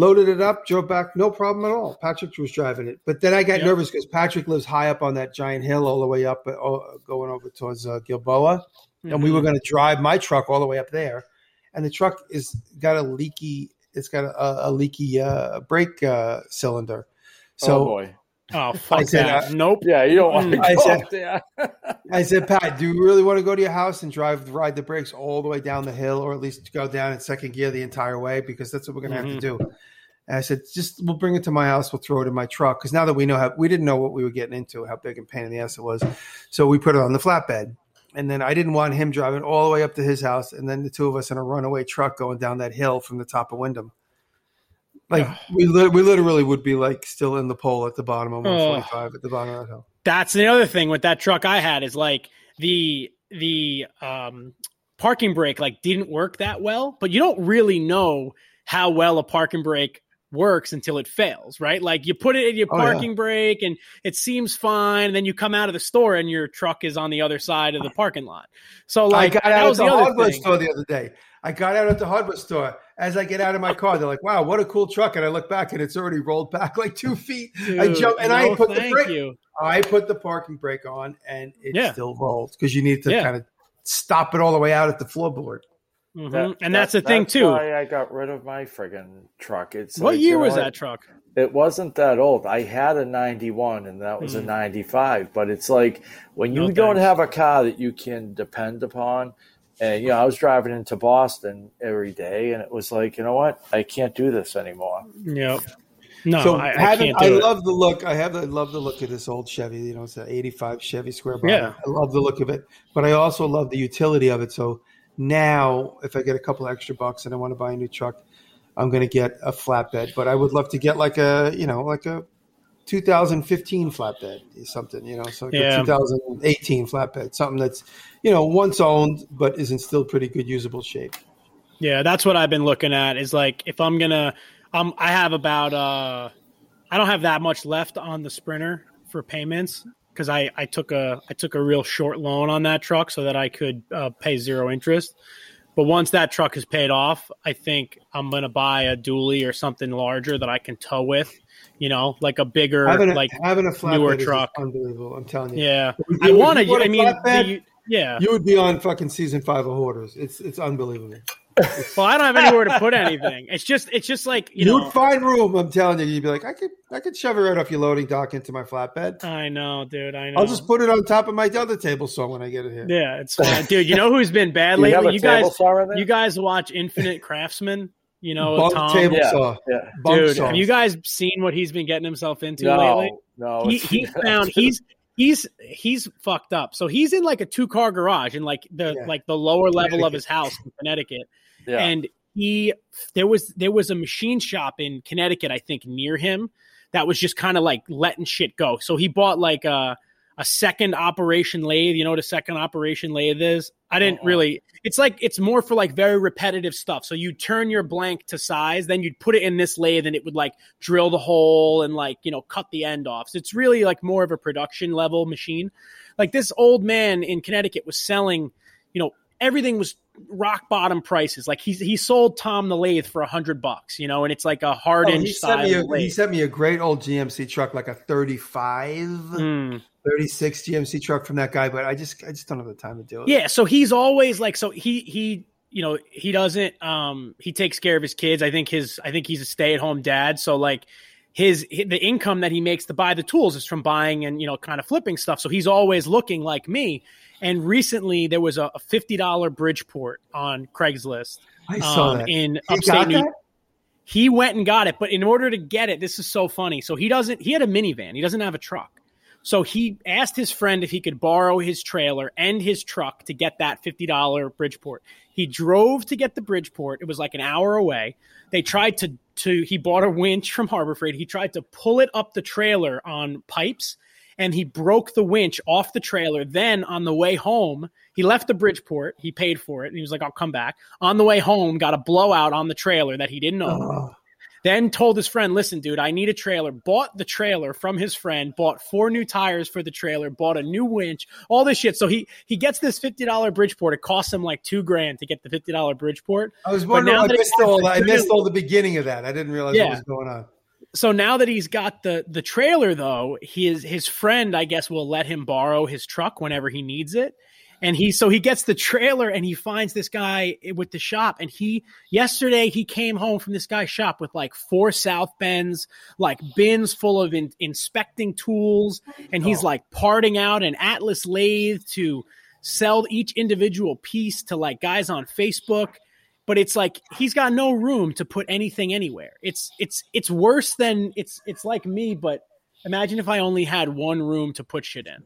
loaded it up, drove back, no problem at all. Patrick was driving it, but then I got yep. nervous because Patrick lives high up on that giant hill, all the way up, uh, going over towards uh, Gilboa, mm-hmm. and we were mm-hmm. going to drive my truck all the way up there, and the truck is got a leaky, it's got a, a leaky uh, brake uh, cylinder. So oh boy. Oh fuck said, that! Uh, nope. Yeah, you don't want to I said, there. [LAUGHS] I said, Pat, do you really want to go to your house and drive ride the brakes all the way down the hill, or at least go down in second gear the entire way? Because that's what we're going to mm-hmm. have to do. And I said, just we'll bring it to my house. We'll throw it in my truck because now that we know how we didn't know what we were getting into, how big and pain in the ass it was, so we put it on the flatbed. And then I didn't want him driving all the way up to his house, and then the two of us in a runaway truck going down that hill from the top of Windham. Like we li- we literally would be like still in the pole at the bottom of 145 at the bottom of that hill. That's the other thing with that truck I had is like the the um, parking brake like didn't work that well, but you don't really know how well a parking brake works until it fails, right? Like you put it in your parking oh, yeah. brake and it seems fine, and then you come out of the store and your truck is on the other side of the parking lot. So like I got out of the, the hardware store the other day. I got out at the hardware store. As I get out of my car, they're like, "Wow, what a cool truck!" And I look back, and it's already rolled [LAUGHS] back like two feet. Dude, I jump and no, I put the brake. You. I put the parking brake on, and it yeah. still rolls because you need to yeah. kind of stop it all the way out at the floorboard. Mm-hmm. That, and that's the thing too. I got rid of my friggin' truck. It's what like, year was that truck? It wasn't that old. I had a '91, and that was mm. a '95. But it's like when you no don't thanks. have a car that you can depend upon, and you know, I was driving into Boston every day, and it was like, you know what, I can't do this anymore. Yep. No, so I, having, I, I love the look. I have, I love the look of this old Chevy. You know, it's an '85 Chevy Square body. Yeah, I love the look of it, but I also love the utility of it. So now, if I get a couple extra bucks and I want to buy a new truck, I'm going to get a flatbed. But I would love to get like a, you know, like a 2015 flatbed, is something, you know, so yeah. 2018 flatbed, something that's, you know, once owned but is in still pretty good usable shape. Yeah, that's what I've been looking at. Is like if I'm gonna, um, I have about, uh, I don't have that much left on the Sprinter for payments because I, I took a I took a real short loan on that truck so that I could uh, pay zero interest. But once that truck is paid off, I think I'm going to buy a dually or something larger that I can tow with. You know, like a bigger, having a, like having a newer truck. unbelievable. I'm telling you. Yeah, I want to. I mean, the, yeah, you would be on fucking season five of Hoarders. It's it's unbelievable. [LAUGHS] well, I don't have anywhere to put anything. It's just it's just like you You'd find room. I'm telling you, you'd be like, I could I could shove it right off your loading dock into my flatbed. I know, dude. I know. I'll just put it on top of my other table saw when I get it here. Yeah, it's fine, dude. You know who's been bad [LAUGHS] lately? You, guys, you guys watch Infinite Craftsman. You know, Bunk Tom. table yeah, saw. Yeah. Dude, have you guys seen what he's been getting himself into no, lately? No, he, he [LAUGHS] found he's he's he's fucked up. So he's in like a two car garage in like the yeah. like the lower level of his house in Connecticut. Yeah. And he there was there was a machine shop in Connecticut, I think, near him that was just kind of like letting shit go. So he bought like a a second operation lathe. You know what a second operation lathe is? I didn't uh really. It's like it's more for like very repetitive stuff. So you turn your blank to size, then you'd put it in this lathe, and it would like drill the hole and like you know cut the end off. So it's really like more of a production level machine. Like this old man in Connecticut was selling, you know, everything was rock bottom prices. Like he he sold Tom the lathe for a hundred bucks, you know, and it's like a hardened oh, he. Sent me a, he sent me a great old GMC truck, like a 35, mm. 36 GMC truck from that guy, but I just I just don't have the time to do it. Yeah, so he's always like so he he you know he doesn't um he takes care of his kids. I think his I think he's a stay at home dad. So like his, his, the income that he makes to buy the tools is from buying and you know kind of flipping stuff. So he's always looking like me. And recently there was a, a fifty dollar Bridgeport on Craigslist. I saw um, that. in he upstate New York. He went and got it, but in order to get it, this is so funny. So he doesn't. He had a minivan. He doesn't have a truck. So he asked his friend if he could borrow his trailer and his truck to get that $50 Bridgeport. He drove to get the Bridgeport. It was like an hour away. They tried to to he bought a winch from Harbor Freight. He tried to pull it up the trailer on pipes and he broke the winch off the trailer. Then on the way home, he left the Bridgeport. He paid for it. And he was like, I'll come back. On the way home, got a blowout on the trailer that he didn't know. Then told his friend, listen, dude, I need a trailer. Bought the trailer from his friend, bought four new tires for the trailer, bought a new winch, all this shit. So he he gets this $50 Bridgeport. It costs him like two grand to get the $50 Bridgeport. I was wondering, I missed, all, I missed all the beginning of that. I didn't realize yeah. what was going on so now that he's got the the trailer though his his friend i guess will let him borrow his truck whenever he needs it And he so he gets the trailer and he finds this guy with the shop. And he yesterday he came home from this guy's shop with like four South Bends, like bins full of in, inspecting tools, and he's oh. like parting out an Atlas lathe to sell each individual piece to like guys on Facebook but it's like he's got no room to put anything anywhere. It's it's it's worse than it's it's like me, but imagine if I only had one room to put shit in.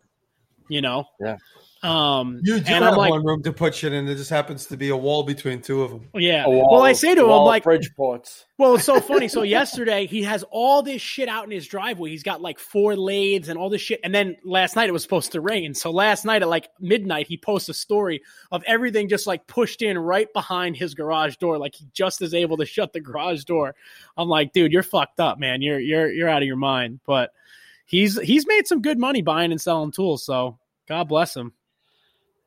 You know? Yeah. Um, You do and have like, one room to put shit in. There just happens to be a wall between two of them. yeah. Wall Well, I say to him, wall of like, Bridgeports. Well, it's so [LAUGHS] funny. So yesterday he has all this shit out in his driveway. He's got like four lathes and all this shit. And then last night it was supposed to rain. So last night at like midnight he posts a story of everything just like pushed in right behind his garage door. Like he just is able to [LAUGHS] shut the garage door. I'm like, dude, you're fucked up, man. You're you're you're out of your mind. But he's he's made some good money buying and selling tools. So God bless him.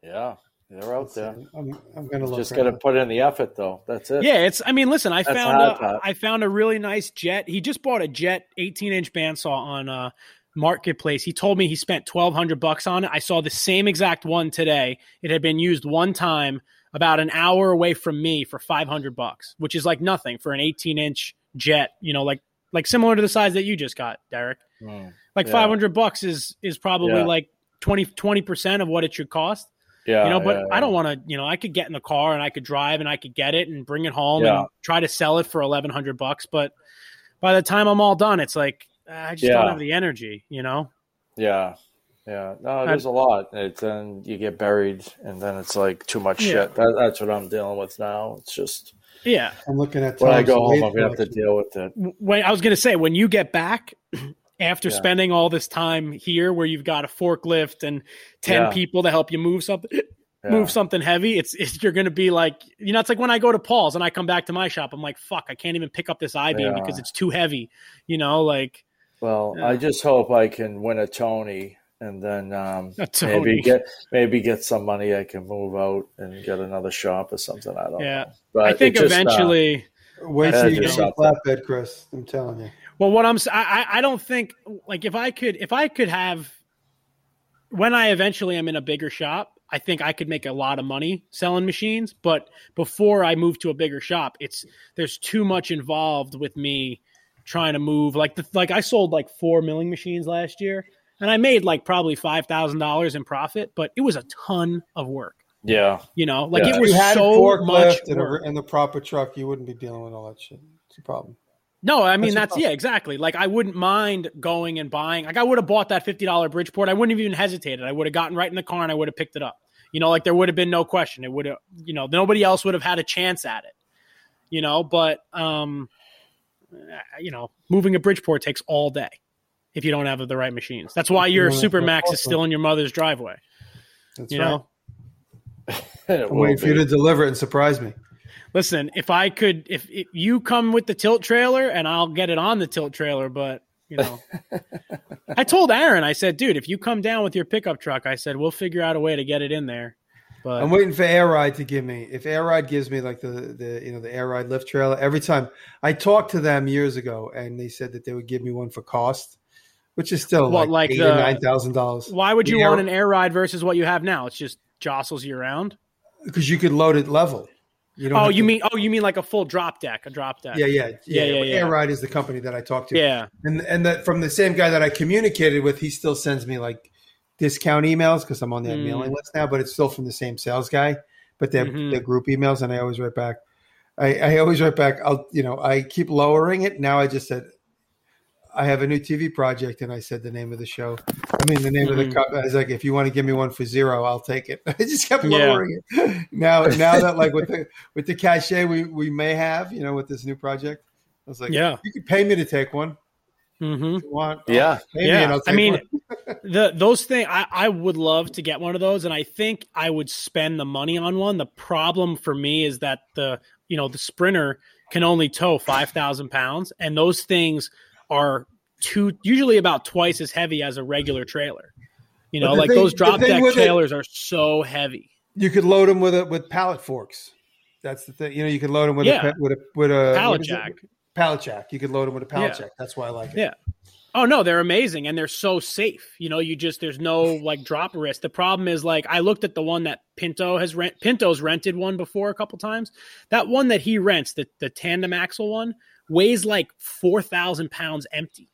Yeah, they're out there. I'm, I'm gonna. Just right got to put in the effort, though. That's it. Yeah, it's. I mean, listen, I That's found hard a, found a really nice jet. He just bought a jet 18 inch bandsaw on uh, marketplace. He told me he spent 1200 bucks on it. I saw the same exact one today. It had been used one time about an hour away from me for 500 bucks, which is like nothing for an 18 inch jet. You know, like like similar to the size that you just got, Derek. Mm. Like Yeah. 500 bucks is is probably Yeah. like 20 percent of what it should cost Yeah, you know but yeah, i don't want to you know i could get in the car and i could drive and i could get it and bring it home Yeah. and try to sell it for 1100 bucks but by the time i'm all done it's like i just don't have the energy you know Yeah, yeah. No, I- there's a lot. It's then you get buried, and then it's like too much Yeah. shit. That, that's what I'm dealing with now. It's just yeah I'm looking at. when I go home, I'm gonna have to deal with it. when i was going to say when you get back [CLEARS THROAT] after Yeah. spending all this time here where you've got a forklift and 10 Yeah. people to help you move something Yeah. move something heavy it's, it's you're going to be like you know it's like when i go to paul's and i come back to my shop i'm like fuck i can't even pick up this i-beam Yeah. because it's too heavy you know like Well, Yeah. I just hope I can win a Tony, and then um, Tony. maybe get maybe get some money. I can move out and get another shop or something. I don't Yeah. know. But i think it just, uh, eventually Wait till you do get your something. flatbed, Chris. I'm telling you. Well, what I'm s- I I- I don't think like if I could if I could have when I eventually am in a bigger shop, I think I could make a lot of money selling machines. But before I move to a bigger shop, it's there's too much involved with me trying to move. Like the like I sold like four milling machines last year, and I made like probably five thousand dollars in profit, but it was a ton of work. yeah, You know, like Yeah. it was you had so a forklift much and, work. a, and the proper truck, you wouldn't be dealing with all that shit. It's a problem. No, I mean That's that's, yeah, exactly. Like I wouldn't mind going and buying. Like I would have bought that fifty dollar Bridgeport. I wouldn't have even hesitated. I would have gotten right in the car and I would have picked it up. You know, like there would have been no question. It would have, you know, nobody else would have had a chance at it. You know, but um, you know, moving a Bridgeport takes all day if you don't have the right machines. That's why your don't have Super Max is still in your mother's driveway. That's you right. know, [LAUGHS] It I'm waiting for you to deliver it and surprise me. Listen, if I could, if, if you come with the tilt trailer and I'll get it on the tilt trailer, but you know, [LAUGHS] I told Aaron, I said, dude, if you come down with your pickup truck, I said, we'll figure out a way to get it in there. But I'm waiting for Air Ride to give me. If Air Ride gives me like the the you know the Air Ride lift trailer, every time I talked to them years ago, and they said that they would give me one for cost, which is still What, like, like eight the- or nine thousand dollars. why would you The want an air ride versus what you have now? It's just jostles you around. Because you could load it level. You don't Oh, you to- mean oh, you mean like a full drop deck, a drop deck. Yeah, yeah, Yeah, yeah. yeah, yeah. Air Ride is the company that I talked to. yeah. and and that from the same guy that I communicated with, he still sends me like discount emails because I'm on that Mm. mailing list now, but it's still from the same sales guy, but they're, Mhm. they're group emails, and I always write back. I, I always write back. I'll you know I keep lowering it. Now I just said I have a new TV project, and I said the name of the show. I mean the name of the Mhm. cup. I was like, if you want to give me one for zero, I'll take it. [LAUGHS] I just kept Yeah. lowering it. Now [LAUGHS] now that like with the with the cachet we we may have, you know, with this new project, I was like, Yeah. you could pay me to take one Mm-hmm. if you want. Yeah. Pay me Yeah. I'll I take mean, [LAUGHS] the those things I, I would love to get one of those and i think i would spend the money on one the problem for me is that the you know the sprinter can only tow 5000 pounds and those things are two usually about twice as heavy as a regular trailer you know like thing- those drop deck with it- trailers are so heavy you could load them with a with pallet forks. That's the thing. You know, you could load them with Yeah. a with a with a pallet what is it? jack Pallet jack. You could load them with a pallet Yeah. jack. That's why I like it. Yeah. Oh no, they're amazing and they're so safe. You know, you just there's no like drop risk. The problem is like I looked at the one that Pinto has rent Pinto's rented one before a couple times. That one that he rents, the the tandem axle one, weighs like four thousand pounds empty.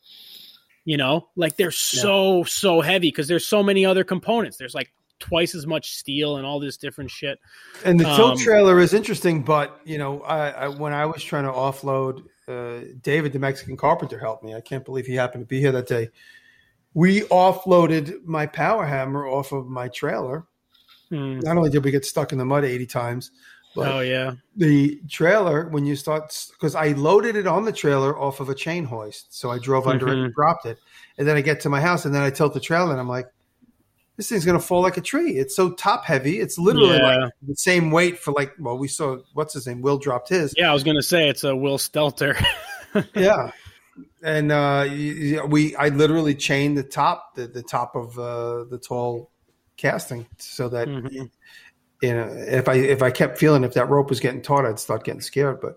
You know, like they're so yeah. so heavy because there's so many other components. There's like twice as much steel and all this different shit. And the tilt um, trailer is interesting, but you know, I, I, when I was trying to offload uh, David, the Mexican carpenter, helped me. I can't believe he happened to be here that day. We offloaded my power hammer off of my trailer. Hmm. Not only did we get stuck in the mud 80 times, but oh yeah, the trailer when you start because I loaded it on the trailer off of a chain hoist, so I drove under mm-hmm. it and mm-hmm. dropped it, and then I get to my house and then I tilt the trailer and I'm like, this thing's gonna fall like a tree. It's so top heavy. It's literally yeah. like the same weight for like well, we saw what's his name? Will dropped his. Yeah, I was gonna say it's a Will Stelter. [LAUGHS] yeah. And uh, we, I literally chained the top, the, the top of uh, the tall casting, so that mm-hmm. You know, if I if I kept feeling if that rope was getting taut, I'd start getting scared. But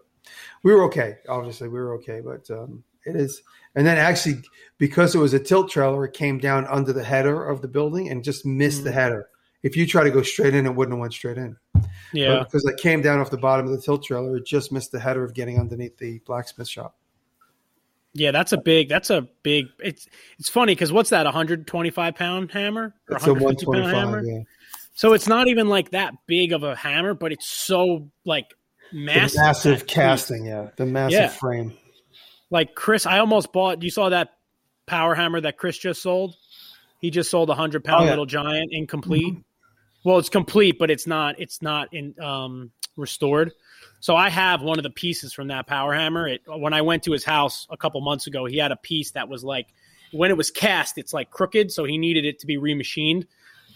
we were okay. Obviously, we were okay. But um, it is and then actually, because it was a tilt trailer, it came down under the header of the building and just missed mm. the header. If you try to go straight in, it wouldn't have went straight in. Yeah, but because it came down off the bottom of the tilt trailer, it just missed the header of getting underneath the blacksmith shop. Yeah, that's a big. That's a big. It's it's funny because what's that? 125 pound hammer or it's 150 pound hammer? Yeah. So it's not even like that big of a hammer, but it's so like massive. The massive casting, yeah, the massive yeah. frame. Like Chris, I almost bought. You saw that power hammer that Chris just sold? He just sold a hundred pound oh, yeah. little giant incomplete. Mm-hmm. Well, it's complete, but it's not. It's not in um, restored. So I have one of the pieces from that power hammer. It, when I went to his house a couple months ago, he had a piece that was like when it was cast, it's like crooked, so he needed it to be remachined.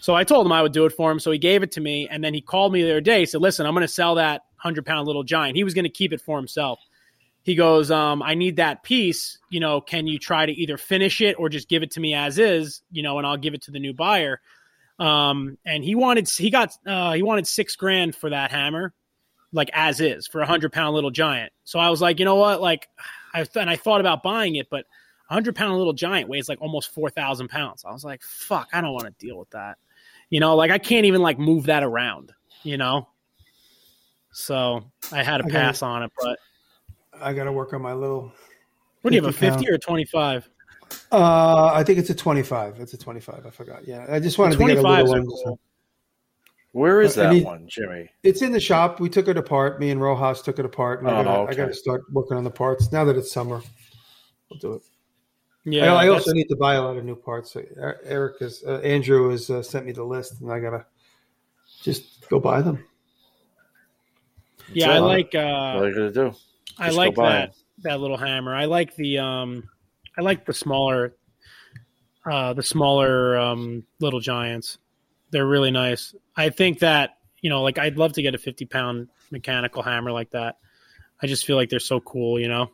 So I told him I would do it for him. So he gave it to me, and then he called me the other day. He said, "Listen, I'm going to sell that hundred pound little giant." He was going to keep it for himself he goes, um, I need that piece. You know, can you try to either finish it or just give it to me as is? You know, and I'll give it to the new buyer. Um, and he wanted he got uh, he wanted six grand for that hammer, like as is for a hundred pound little giant. So I was like, you know what, like, I and I thought about buying it, but a hundred pound little giant weighs like almost four thousand pounds. I was like, fuck, I don't want to deal with that. You know, like I can't even like move that around. You know, so I had to pass on it, but I got to work on my little. What do you have a fifty or a twenty five? Uh, I think it's a twenty five. It's a twenty five. I forgot. Yeah, I just wanted to get a little one. Cool. Where is that one, Jimmy? It's in the shop. We took it apart. Me and Rojas took it apart. And oh, I, gotta, okay. I got to start working on the parts now that it's summer. We'll do it. Yeah, I, I also need to buy a lot of new parts. Eric is uh, Andrew has uh, sent me the list, and I gotta just go buy them. Yeah, I like. Uh, what are you gonna do? I like that that little hammer. I like the um, I like the smaller, uh, the smaller um, little giants. They're really nice. I think that you know, like I'd love to get a fifty pound mechanical hammer like that. I just feel like they're so cool, you know.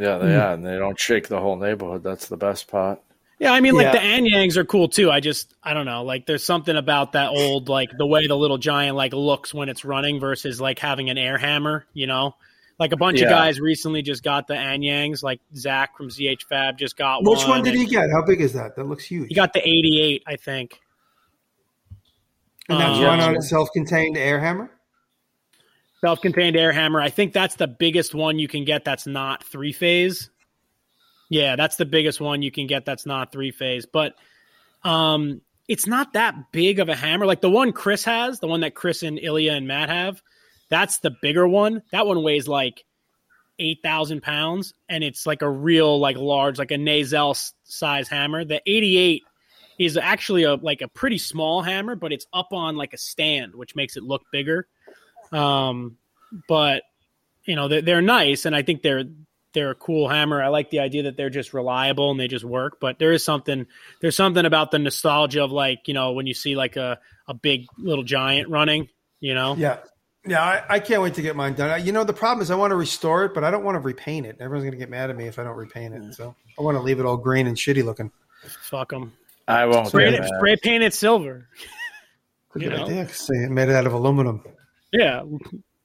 Yeah, they mm. are, and they don't shake the whole neighborhood. That's the best part. Yeah, I mean, like yeah. the Anyangs are cool too. I just, I don't know, like there's something about that old, like the way the little giant like looks when it's running versus like having an air hammer. You know, like a bunch yeah. of guys recently just got the Anyangs, like Zach from ZH Fab just got Which one. Which one did he get? How big is that? That looks huge. He got the 88, I think. And that's um, run on a self-contained air hammer. Self-contained air hammer. I think that's the biggest one you can get. That's not three phase. Yeah, that's the biggest one you can get. That's not three phase, but um, it's not that big of a hammer. Like the one Chris has, the one that Chris and Ilya and Matt have that's the bigger one. That one weighs like eight thousand pounds, and it's like a real like large, like a Nazel size hammer. The eighty eight is actually a like a pretty small hammer, but it's up on like a stand, which makes it look bigger. Um, but you know they're, they're nice, and I think they're they're a cool hammer. I like the idea that they're just reliable and they just work. But there is something there's something about the nostalgia of like you know when you see like a a big little giant running. You know, yeah, yeah, I, I, can't wait to get mine done. You know, the problem is I want to restore it, but I don't want to repaint it. Everyone's going to get mad at me if I don't repaint it. So I want to leave it all green and shitty looking. Fuck them. I won't. Spray, it, spray paint it silver. Good idea. Say it made it out of aluminum. Yeah,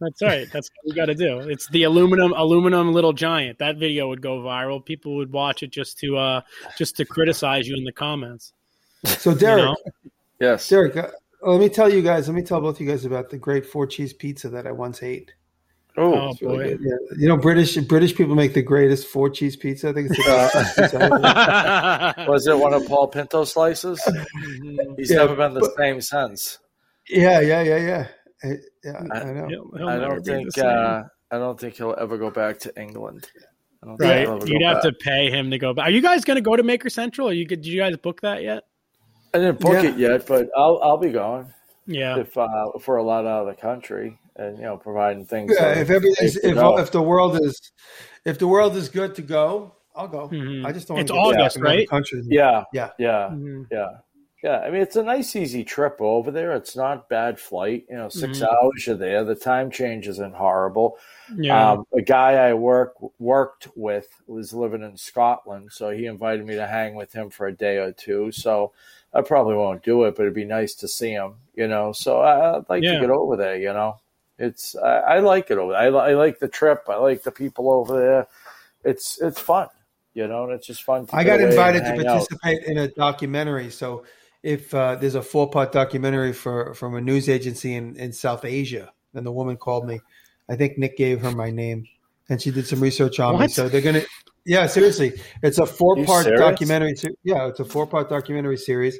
That's right. That's what we got to do. It's the aluminum aluminum little giant. That video would go viral. People would watch it just to uh just to criticize you in the comments. So Derek, know? Yes. Derek, uh, let me tell you guys. Let me tell both you guys about the great four cheese pizza that I once ate. Oh, Oh, really boy. Yeah. You know, British British people make the greatest four cheese pizza. I think it's the [LAUGHS] best pizza [LAUGHS] was it one of Paul Pinto slices? He's Yeah, never been the but- same since. Yeah, yeah, yeah, yeah. I, yeah, I- I know. He'll- he'll I don't think. Uh, I don't think he'll ever go back to England. I don't right. he'll ever go You'd have back. to pay him to go back. Are you guys going to go to Maker Central? Or you did you guys book that yet? I didn't book Yeah. it yet, but I'll I'll be going Yeah. if uh, if we're allowed out of the country and you know providing things. Yeah, if everything's if, if the world is if the world is good to go, I'll go. Mhm. I just don't. It's wanna get August, back right? Country. yeah, Yeah. yeah, Mhm. yeah, yeah. I mean, it's a nice, easy trip over there. It's not bad flight. You know, 6 Mhm. hours you're there. The time change isn't horrible. Yeah. Um, a guy I work worked with was living in Scotland, so he invited me to hang with him for a day or two. So I probably won't do it, but it'd be nice to see him. You know, so I- I'd like Yeah. to get over there. You know, it's I, I like it over there. I, I like the trip. I like the people over there. It's it's fun. You know, and it's just fun. To I got invited to hang out. participate in a documentary. So if uh, there's a four part documentary for from a news agency in, in South Asia, and the woman called me, I think Nick gave her my name, and she did some research on me. So they're gonna, yeah, seriously, it's a four part documentary. Yeah, it's a four part documentary series.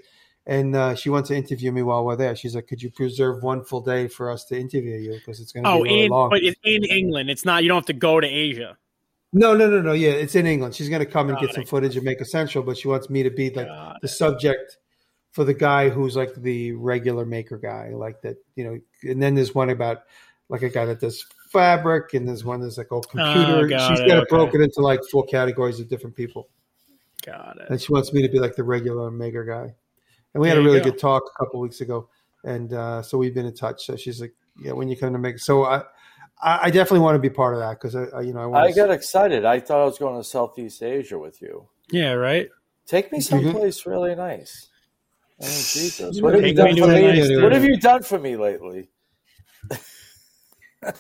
And uh, she wants to interview me while we're there. She's like, "Could you preserve one full day for us to interview you? Because it's going to Oh, be really in long." but it's in England. It's not. You don't have to go to Asia. No, no, no, no. Yeah, it's in England. She's going to come and Got get some footage and Maker Central, but she wants me to be like Got the subject for the guy who's like the regular maker guy, like that, you know. And then there's one about like a guy that does fabric, and there's one that's like oh computer. got She's it, got it okay. broken into like four categories of different people, Got it. and she wants me to be like the regular maker guy. And we had a really go. good talk a couple weeks ago, and uh, so we've been in touch. So she's like, yeah, when you come to make, so I. I I definitely want to be part of that because I, I, you know, I want I got excited. I thought I was going to Southeast Asia with you. Yeah. Right. Take me Mm-hmm. someplace really nice. Oh, Jesus. What have you done for me? nice What have you done for me lately? [LAUGHS]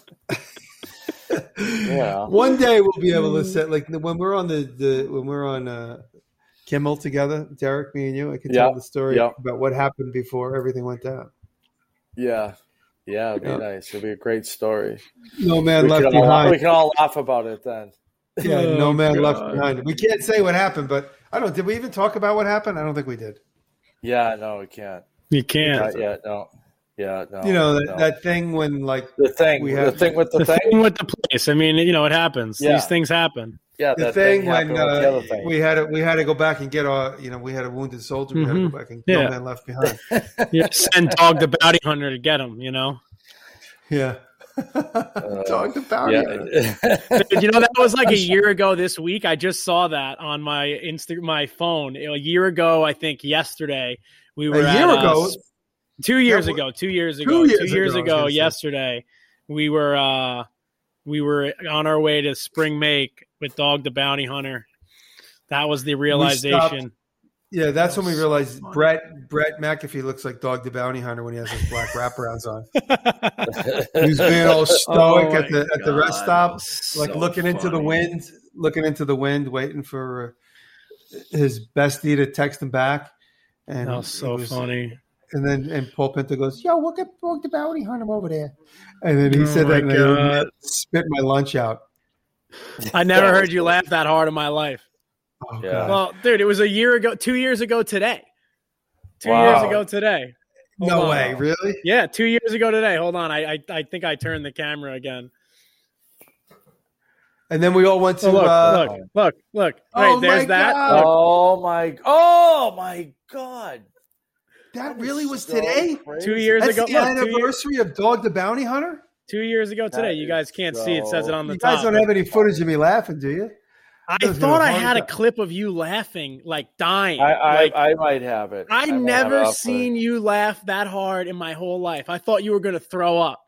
yeah. One day we'll be able to set like when we're on the, the when we're on uh, Kimmel together, Derek, me and you. I can Yeah, tell the story yeah. about what happened before everything went down. Yeah. Yeah, it'd be Yeah. nice. It'd be a great story. No man we, left behind. all, we can all laugh about it then. Yeah, no Oh, man left behind. We can't say what happened, but I don't. Did we even talk about what happened? I don't think we did. Yeah, no, we can't. You can't. Not yet. No. Yeah, no. you know that, no. that thing when like the thing, we the thing with the, the thing. thing with the place. I mean, you know, it happens. Yeah. These things happen. Yeah, the that thing when happened with the uh, other thing. we had to, we had to go back and get our you know we had a wounded soldier. We had to go back and Yeah. no man left behind. [LAUGHS] You send dog the bounty hunter to get him. You know. Yeah. [LAUGHS] Dog the bounty. hunter. yeah. [LAUGHS] Dude, you know that was like a year ago this week. I just saw that on my Insta, my phone. A year ago, I think yesterday we were A year at, uh, ago. two years Yeah, ago, two years two ago, years two years ago, ago, yesterday we were uh we were on our way to spring make with Dog the Bounty Hunter. That was the realization. Yeah, that's when we realized funny. Brett Brett McAfee looks like Dog the Bounty Hunter when he has his black wraparounds on. [LAUGHS] He's being all stoic Oh at the my at the rest God, stop, like so looking into the wind, looking into the wind, waiting for uh, his bestie to text him back. And That was so was- funny. And then and Paul Pinto goes, "Yo, look at Dog the Bounty Hunter over there." And then he Oh said my that, and I spit my lunch out. I never heard you laugh that hard in my life. Oh, Yeah. Well, dude, it was a year ago, two years ago today. Two Wow. years ago today. Hold no on. way, really? Yeah, two years ago today. Hold on, I I, I think I turned the camera again. And then we all went to. Oh, look, uh, look, look, look. Oh Right, my there's that. God. Look. oh my! Oh my God! That really was So today. crazy. Two years That's ago. the Look, two, years, anniversary of Dog the Bounty Hunter. two years ago today. That You guys can't see it. Says it on the You guys don't have any footage of me laughing, do you? I thought I haunt had a clip of you laughing, like dying. I, I, like, I might have it. I, might have never it. Seen it- you laugh that hard in my whole life. I thought you were going to throw up.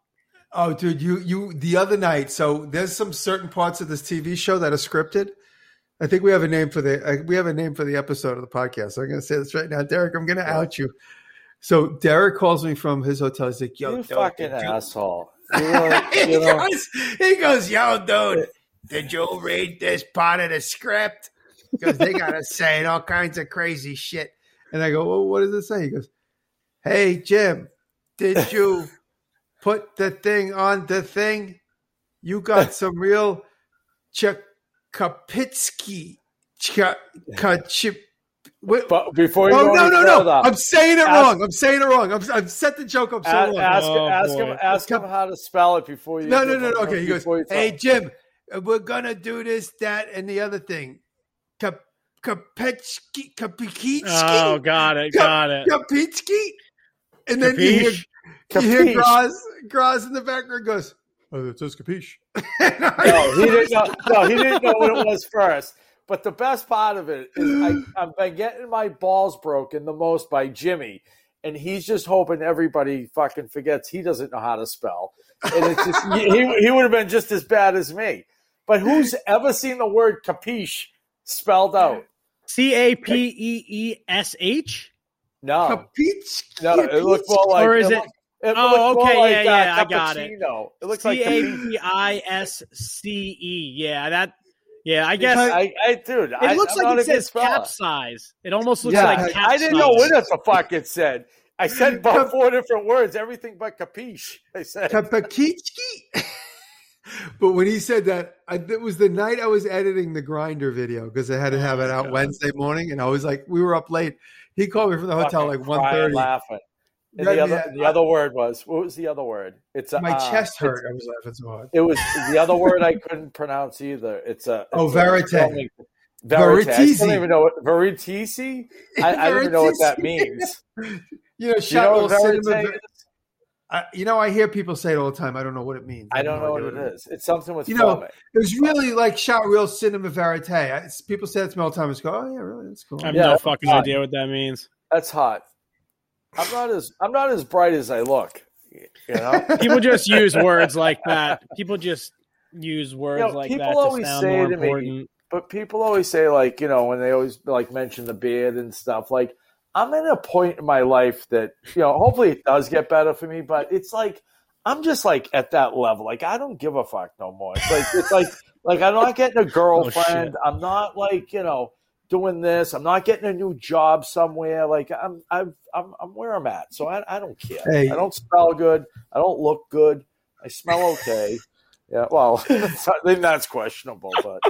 Oh, dude, you you the other night. So there's some certain parts of this TV show that are scripted. I think we have a name for the uh, we have a name for the episode of the podcast. So I'm going to say this right now, Derek. I'm going to out you. So Derek calls me from his hotel. He's like, "Yo, You Derek, fucking dude, asshole! [LAUGHS] really, he, you know, goes, he goes, yo, dude, did you read this part of the script? Because they got us [LAUGHS] saying all kinds of crazy shit. And I go, well, what does it say? He goes, hey, Jim, did [LAUGHS] you put the thing on the thing? You got [LAUGHS] some real Chakapitsky. Chip. but before you Oh go no any no no! further, I'm saying it ask- wrong. I'm saying it wrong. I'm, I've set the joke up so a- long. ask, Oh, ask him ask him how to spell it before you. No, no, no, no. Okay, he goes, "Hey, Jim, we're gonna do this, that, and the other thing." Kap- Kapechki, Kapikitsky, Oh, got it, got it. Kapitsky, and then you hear, Capiche? you hear Graz, Graz in the background goes, "Oh, that says capiche." [LAUGHS] No, he didn't know. No, he didn't know what it was [LAUGHS] first. But the best part of it is I, I've been getting my balls broken the most by Jimmy, and he's just hoping everybody fucking forgets he doesn't know how to spell. And it's just he, he would have been just as bad as me. But who's ever seen the word capiche spelled out? C A P E E S H. No, Kapitsky, no, it looked more like. Or is it- looked- it Oh, looked more okay, like, yeah, uh, yeah, I got it. It looks like C A capiche. P I S C E. Yeah, that. Yeah, I guess I, I, dude, it I, looks I'm like it says speller. capsize. It almost looks Yeah, like I- capsize. I didn't know what the fuck it said. I said [LAUGHS] about four different words, everything but capiche. I said, Kapakitsky. But when he said that, I, it was the night I was editing the grinder video because I had to have it out Wednesday morning, and I was like, we were up late. He called me from the hotel fucking like one thirty. laughing. And the other, the other word was what was the other word? It's a, My uh, chest hurt. I was laughing so hard. It was the other word I couldn't pronounce either. It's a Oh, it's a- verite. Verite. I don't even know what veritesi. I, I don't even know what that [LAUGHS] means. You know, Do you shot know little cinema. Is? I, you know, I hear people say it all the time. I don't know what it means. I have don't no know what idea it is. It's something with You know, filming. It was really like shot real cinema verite. I, it's- people say it to me all the time. It's go, oh yeah, really, that's cool. I have Yeah, no fucking fine. idea what that means. That's hot. I'm not as I'm not as bright as I look. You know. [LAUGHS] People just use words like that. People just use words You know, like people that to always sound say more to me, but people always say like you know when they always like mention the beard and stuff like i'm at a point in my life that you know hopefully it does get better for me but it's like i'm just like at that level. Like i don't give a fuck no more. It's like it's like like i'm not getting a [LAUGHS] girlfriend. I'm not like you know doing this. I'm not getting a new job somewhere. Like i'm i'm i'm, I'm where i'm at. So I, I don't care. Hey. i don't smell good. I don't look good. I smell okay. [LAUGHS] Yeah well [LAUGHS] then that's questionable but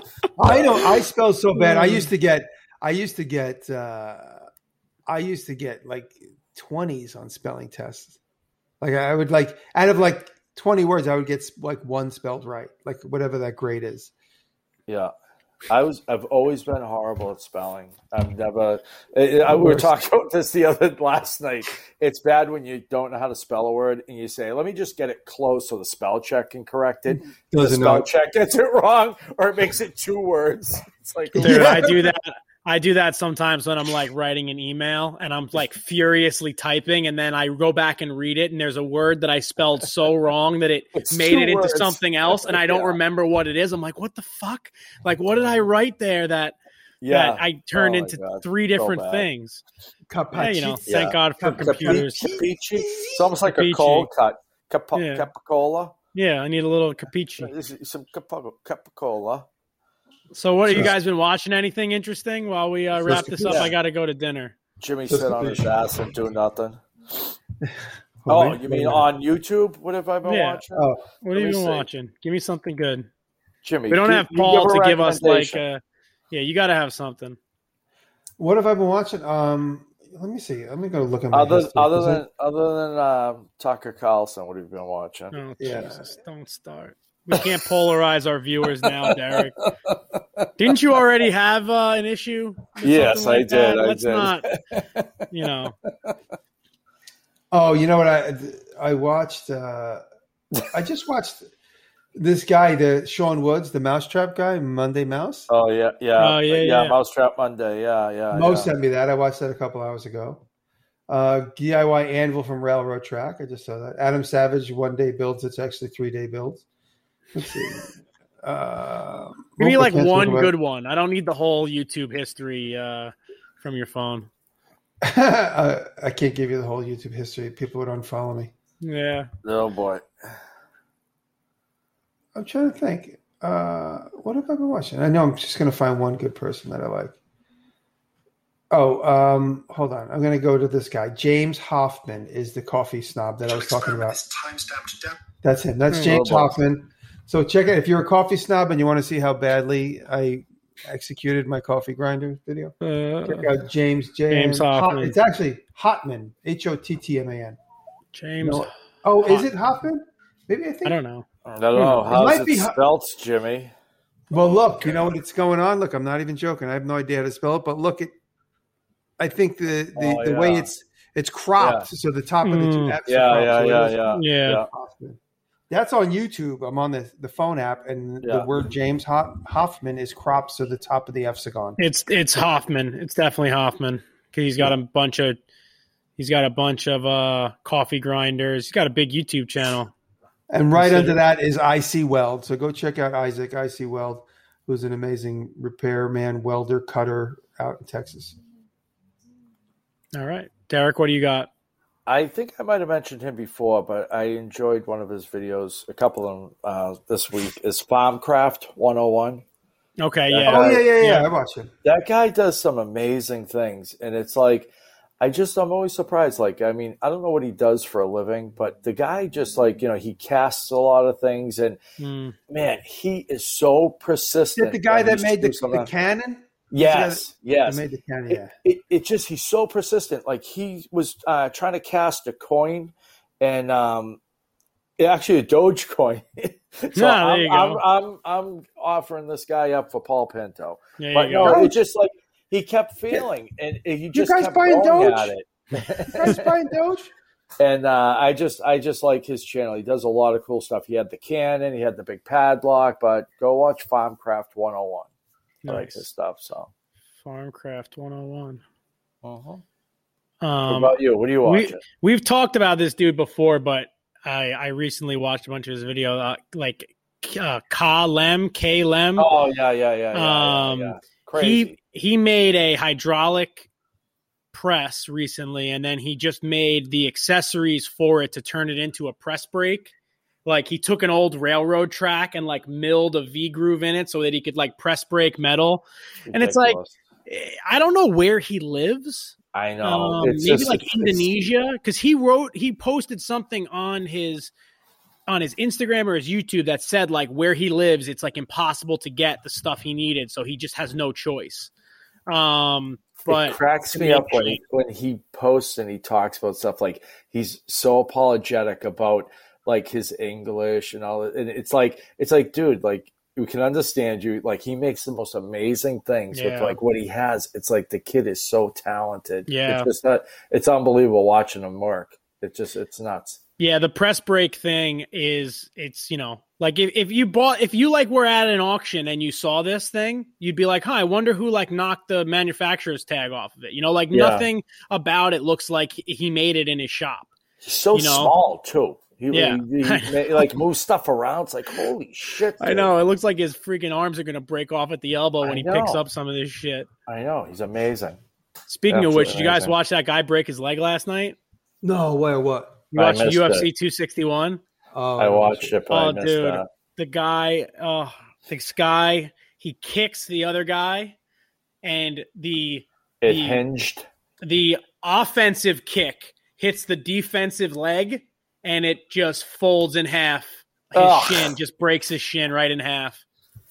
I know. I smell so bad. I used to get I used to get uh I used to get like 20s on spelling tests. Like I would like out of like 20 words I would get like one spelled right, like whatever that grade is. Yeah. I was. I've always been horrible at spelling. I've never. I, I- we were talking [LAUGHS] about this the other last night. It's bad when you don't know how to spell a word and you say, "Let me just get it close so the spell check can correct it." The Doesn't spell know. check gets it [LAUGHS] wrong, or it makes it two words. It's like, Dude, Yeah. I [LAUGHS] do that. I do that sometimes when I'm like writing an email and I'm like furiously typing, and then I go back and read it, and there's a word that I spelled so wrong that it It's made it into words. something else, and I don't Yeah. remember what it is. I'm like, what the fuck? Like, what did I write there that yeah, that I turned Oh into God. three different bad. things? Yeah, you know, Capacci- Yeah. thank God for Capi- computers. Capiche. It's almost like a Capiche. cold cut. Cap- Yeah. Capicola. Yeah, I need a little capiche. This is Some capo- capicola. So, what have you guys been watching? Anything interesting while we uh, wrap this up? Yeah. I got to go to dinner. Jimmy sit on his ass and do nothing. [LAUGHS] Oh, you mean on YouTube? What have I been Yeah. watching? Oh, What Let have you been see. watching? Give me something good. Jimmy, We don't you- have Paul a to give us like a. Yeah, you got to have something. what have I been watching? Um let me see. Let me go look at my other history, other 'cause I- than other than um, Tucker Carlson. What have you been watching? Oh Yeah. Jesus! Don't start. We can't polarize our viewers now, Derek. Didn't you already have uh, an issue? Yes, something I like did, that? I Let's did. not. [LAUGHS] You know, Oh, you know what I I watched uh I just watched this guy, the Shawn Woods, the Mousetrap guy, Monday Mouse. Oh yeah, yeah, Oh, yeah, yeah. Mousetrap Monday. Yeah, yeah. Mo yeah. sent me that. I watched that a couple hours ago. Uh, DIY Anvil from Railroad Track. I just saw that. Adam Savage, one day builds. It's actually three day builds. Let's see. Uh, give me like one Talk About- good one. I don't need the whole YouTube history uh, from your phone. [LAUGHS] uh, I can't give you the whole YouTube history. People would unfollow me. Yeah, Oh boy. I'm trying to think. Uh, what have I been watching? I know I'm just going to find one good person that I like. Oh, um, hold on. I'm going to go to this guy. James Hoffman is the coffee snob that I was talking about. That's him. That's Hmm. James Robot. Hoffman. So check it. If you're a coffee snob and you want to see how badly I executed my coffee grinder video, check Uh, out James J- James Hot- Hoffman. It's actually Hotman. H O T T M A N. James, No. Oh, is it Hoffman? Maybe I think. I don't know. I don't know. It How's might it, be ho- spelt, Jimmy? Well, look, you know what's going on. Look, I'm not even joking. I have no idea how to spell it, but look, it. I think the the, Oh, the way it's it's cropped, so the top of the two Mm. F's are Yeah, cropped, yeah, so it yeah, is yeah, Yeah. Hoffman. That's on YouTube. I'm on the, the phone app, and Yeah. the word James Hoffman is cropped, to the top of the F's are. It's it's Hoffman. It's definitely Hoffman because he's got a bunch of he's got a bunch of uh coffee grinders. He's got a big YouTube channel. And right Consider- under that is IC Weld. So go check out Isaac IC Weld, who's an amazing repairman, welder, cutter out in Texas. All right, Derek, what do you got? I think I might have mentioned him before, but I enjoyed one of his videos, a couple of them uh, this week, is Farmcraft 101. Okay, Yeah. yeah, Oh yeah, yeah, yeah. Yeah. I watch him. That guy does some amazing things. And it's like, I just, I'm always surprised. Like, I mean, I don't know what he does for a living, but the guy just like, you know, he casts a lot of things. And Mm. man, he is so Is persistent. it the guy that made the, the cannon? Yes, yes. Made the cannon. it, Yeah. it, it just he's so persistent like he was uh, trying to cast a coin and um it- actually a doge [LAUGHS] coin so Yeah, there I'm, you I'm. I'm i'm offering this guy up for paul pinto There but you go. no it just like he kept failing and he You just guys kept buying going Doge? at it Guys buying Doge? [LAUGHS] and uh, I just I just like his channel. He does a lot of cool stuff. He had the cannon, he had the big padlock, but go watch Farmcraft 101. I like Nice. his stuff. So, Farmcraft 101. what Um, about you? What are you we- watching? We've talked about this dude before, but I I recently watched a bunch of his video, uh, like uh, Ka Lem, K Lem. oh yeah, yeah, yeah, yeah, Um, yeah, yeah. Crazy. he he made a hydraulic press recently, and then he just made the accessories for it to turn it into a press brake. Like he took an old railroad track and like milled a V groove in it so that he could like press brake metal. and it's like-. Eh, I don't know where he lives. I know. Um, It's maybe just- like Indonesia, because he wrote he posted something on his on his Instagram or his YouTube that said like where he lives, it's like impossible to get the stuff he needed, so he just has no choice. Um, but it cracks me up when he, when he posts and he talks about stuff like he's so apologetic about like his English and all that. And it's like it's like, dude, like we can understand you. Like he makes the most amazing things with like what he has. It's like the kid is so talented. Yeah. it's just not, it's unbelievable watching him work. It just it's nuts. Yeah, the press break thing is it's you know like if, if you bought if you like were at an auction and you saw this thing, you'd be like, huh, I wonder who like knocked the manufacturer's tag off of it. You know, like Yeah. nothing about it looks like he- he made it in his shop. He's so You know? small too. He, Yeah. he, he, [LAUGHS] like moves stuff around. It's like holy shit. I know it looks like his freaking arms are gonna break off at the elbow when I he picks up some of this shit. I know. He's amazing. Speaking of which, did you guys amazing. watch that guy break his leg last night? No, way. what? You I watched UFC it. 261. Oh, I watched it, but I Oh, missed dude. that. the guy, oh, the guy, he kicks the other guy, and the It the- hinged. the offensive kick hits the defensive leg, and it just folds in half. His Ugh. shin just breaks his shin right in half.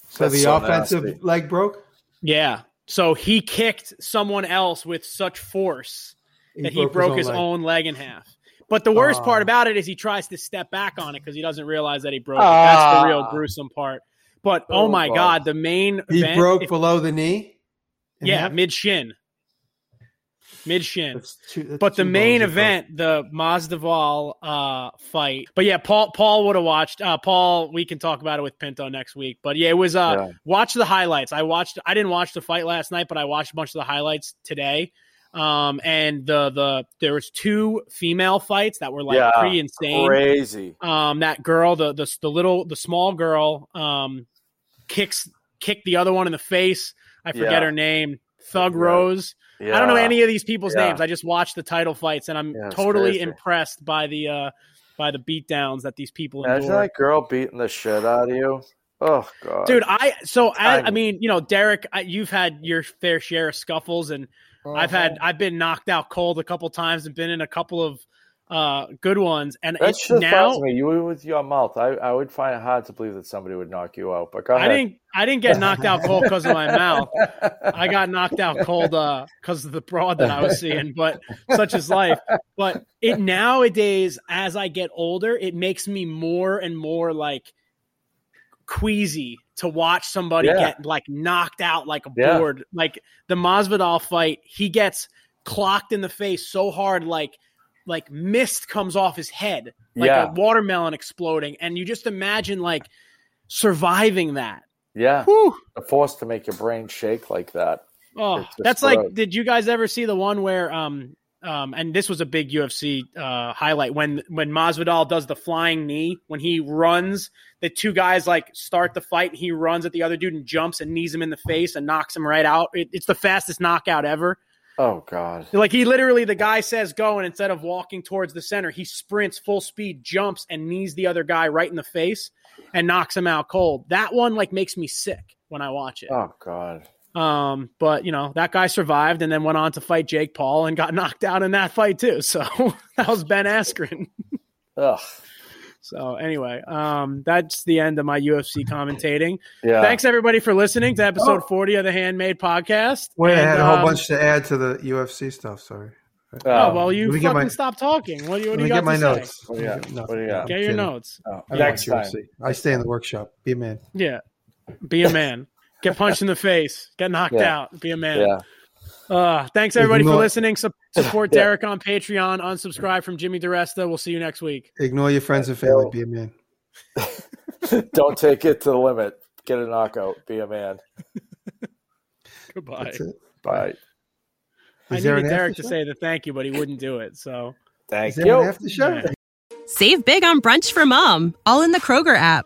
So That's the so offensive nasty. leg broke. Yeah. So he kicked someone else with such force that he broke his, leg. own leg in half. But the worst Ah. part about it is he tries to step back on it because he doesn't realize that he broke it. That's the real Ah. gruesome part. But oh, Oh, my God. god, the main He event, broke if- below the knee. yeah, mid shin, mid shin. That's two- that's But the main bones across. event, the Masvidal uh, fight. But yeah, Paul Paul would have watched. Uh, Paul, we can talk about it with Pinto next week. But yeah, it was uh, Yeah. watch the highlights. I watched. I didn't watch the fight last night, but I watched a bunch of the highlights today. Um, and the the there was two female fights that were like Yeah, pretty insane. Crazy. Um, that girl, the the the little the small girl, um, kicks kicked the other one in the face. I forget Yeah. her name. Thug Yeah. Rose. Yeah. I don't know any of these people's Yeah. names. I just watched the title fights, and I'm Yeah, totally crazy. impressed by the uh, by the beatdowns that these people Imagine endure. that girl beating the shit out of you. Oh god, Dude, I so I, I mean, you know, Derek, I, you've had your fair share of scuffles, and I've Uh-huh. had I've been knocked out cold a couple times and been in a couple of uh good ones, and That it's now me. You with your mouth. I, I would find it hard to believe that somebody would knock you out. But I didn't I didn't get knocked out cold because of my mouth. I [LAUGHS] got knocked out cold because of the broad that I was seeing, but such is life. But it nowadays, as I get older, it makes me more and more like queasy to watch somebody Yeah. get like knocked out like a Yeah. board. Like the Masvidal fight, he gets clocked in the face so hard, like like mist comes off his head, like Yeah. a watermelon exploding, and you just imagine like surviving that. yeah, Whew. a force to make your brain shake like that. Oh, that's like. Did you guys ever see the one where um um and this was a big UFC uh highlight when when Masvidal does the flying knee when he runs the two guys like start the fight and he runs at the other dude and jumps and knees him in the face and knocks him right out. It, it's the fastest knockout ever. Oh god. Like he literally the guy says go and instead of walking towards the center he sprints full speed jumps and knees the other guy right in the face and knocks him out cold. That one like makes me sick when I watch it. Oh god. Um, but you know, that guy survived and then went on to fight Jake Paul and got [LAUGHS] knocked out in that fight too. So [LAUGHS] that was Ben Askren. Ugh. So anyway, um, that's the end of my UFC [LAUGHS] commentating. Yeah. Thanks everybody for listening to episode Oh. 40 of the Handmade Podcast. Wait, I And, had a whole um, bunch to add to the UFC stuff. Sorry. Oh, well, you Let fucking my- stop talking. What do you, what Let do me you got get my to notes. say? What do you Let me got? no, What do you no, got? I'm Get your kidding. notes. Oh, I next time. UFC. I stay in the workshop. Be a man. Yeah. Be a man. Get punched in the face. Get knocked Yeah. out. Be a man. Yeah. Uh, thanks everybody for listening. Su- support [LAUGHS] Yeah. Derek on Patreon. Unsubscribe from Jimmy DiResta. We'll see you next week. Ignore your friends and family. Be a man. [LAUGHS] Don't take it to the limit. Get a knockout. Be a man. [LAUGHS] Goodbye. That's it. Bye. I Is there needed Derek to say the thank you, but he wouldn't do it. So Thank Is there you. an after show? Yeah. Save big on brunch for mom, all in the Kroger app.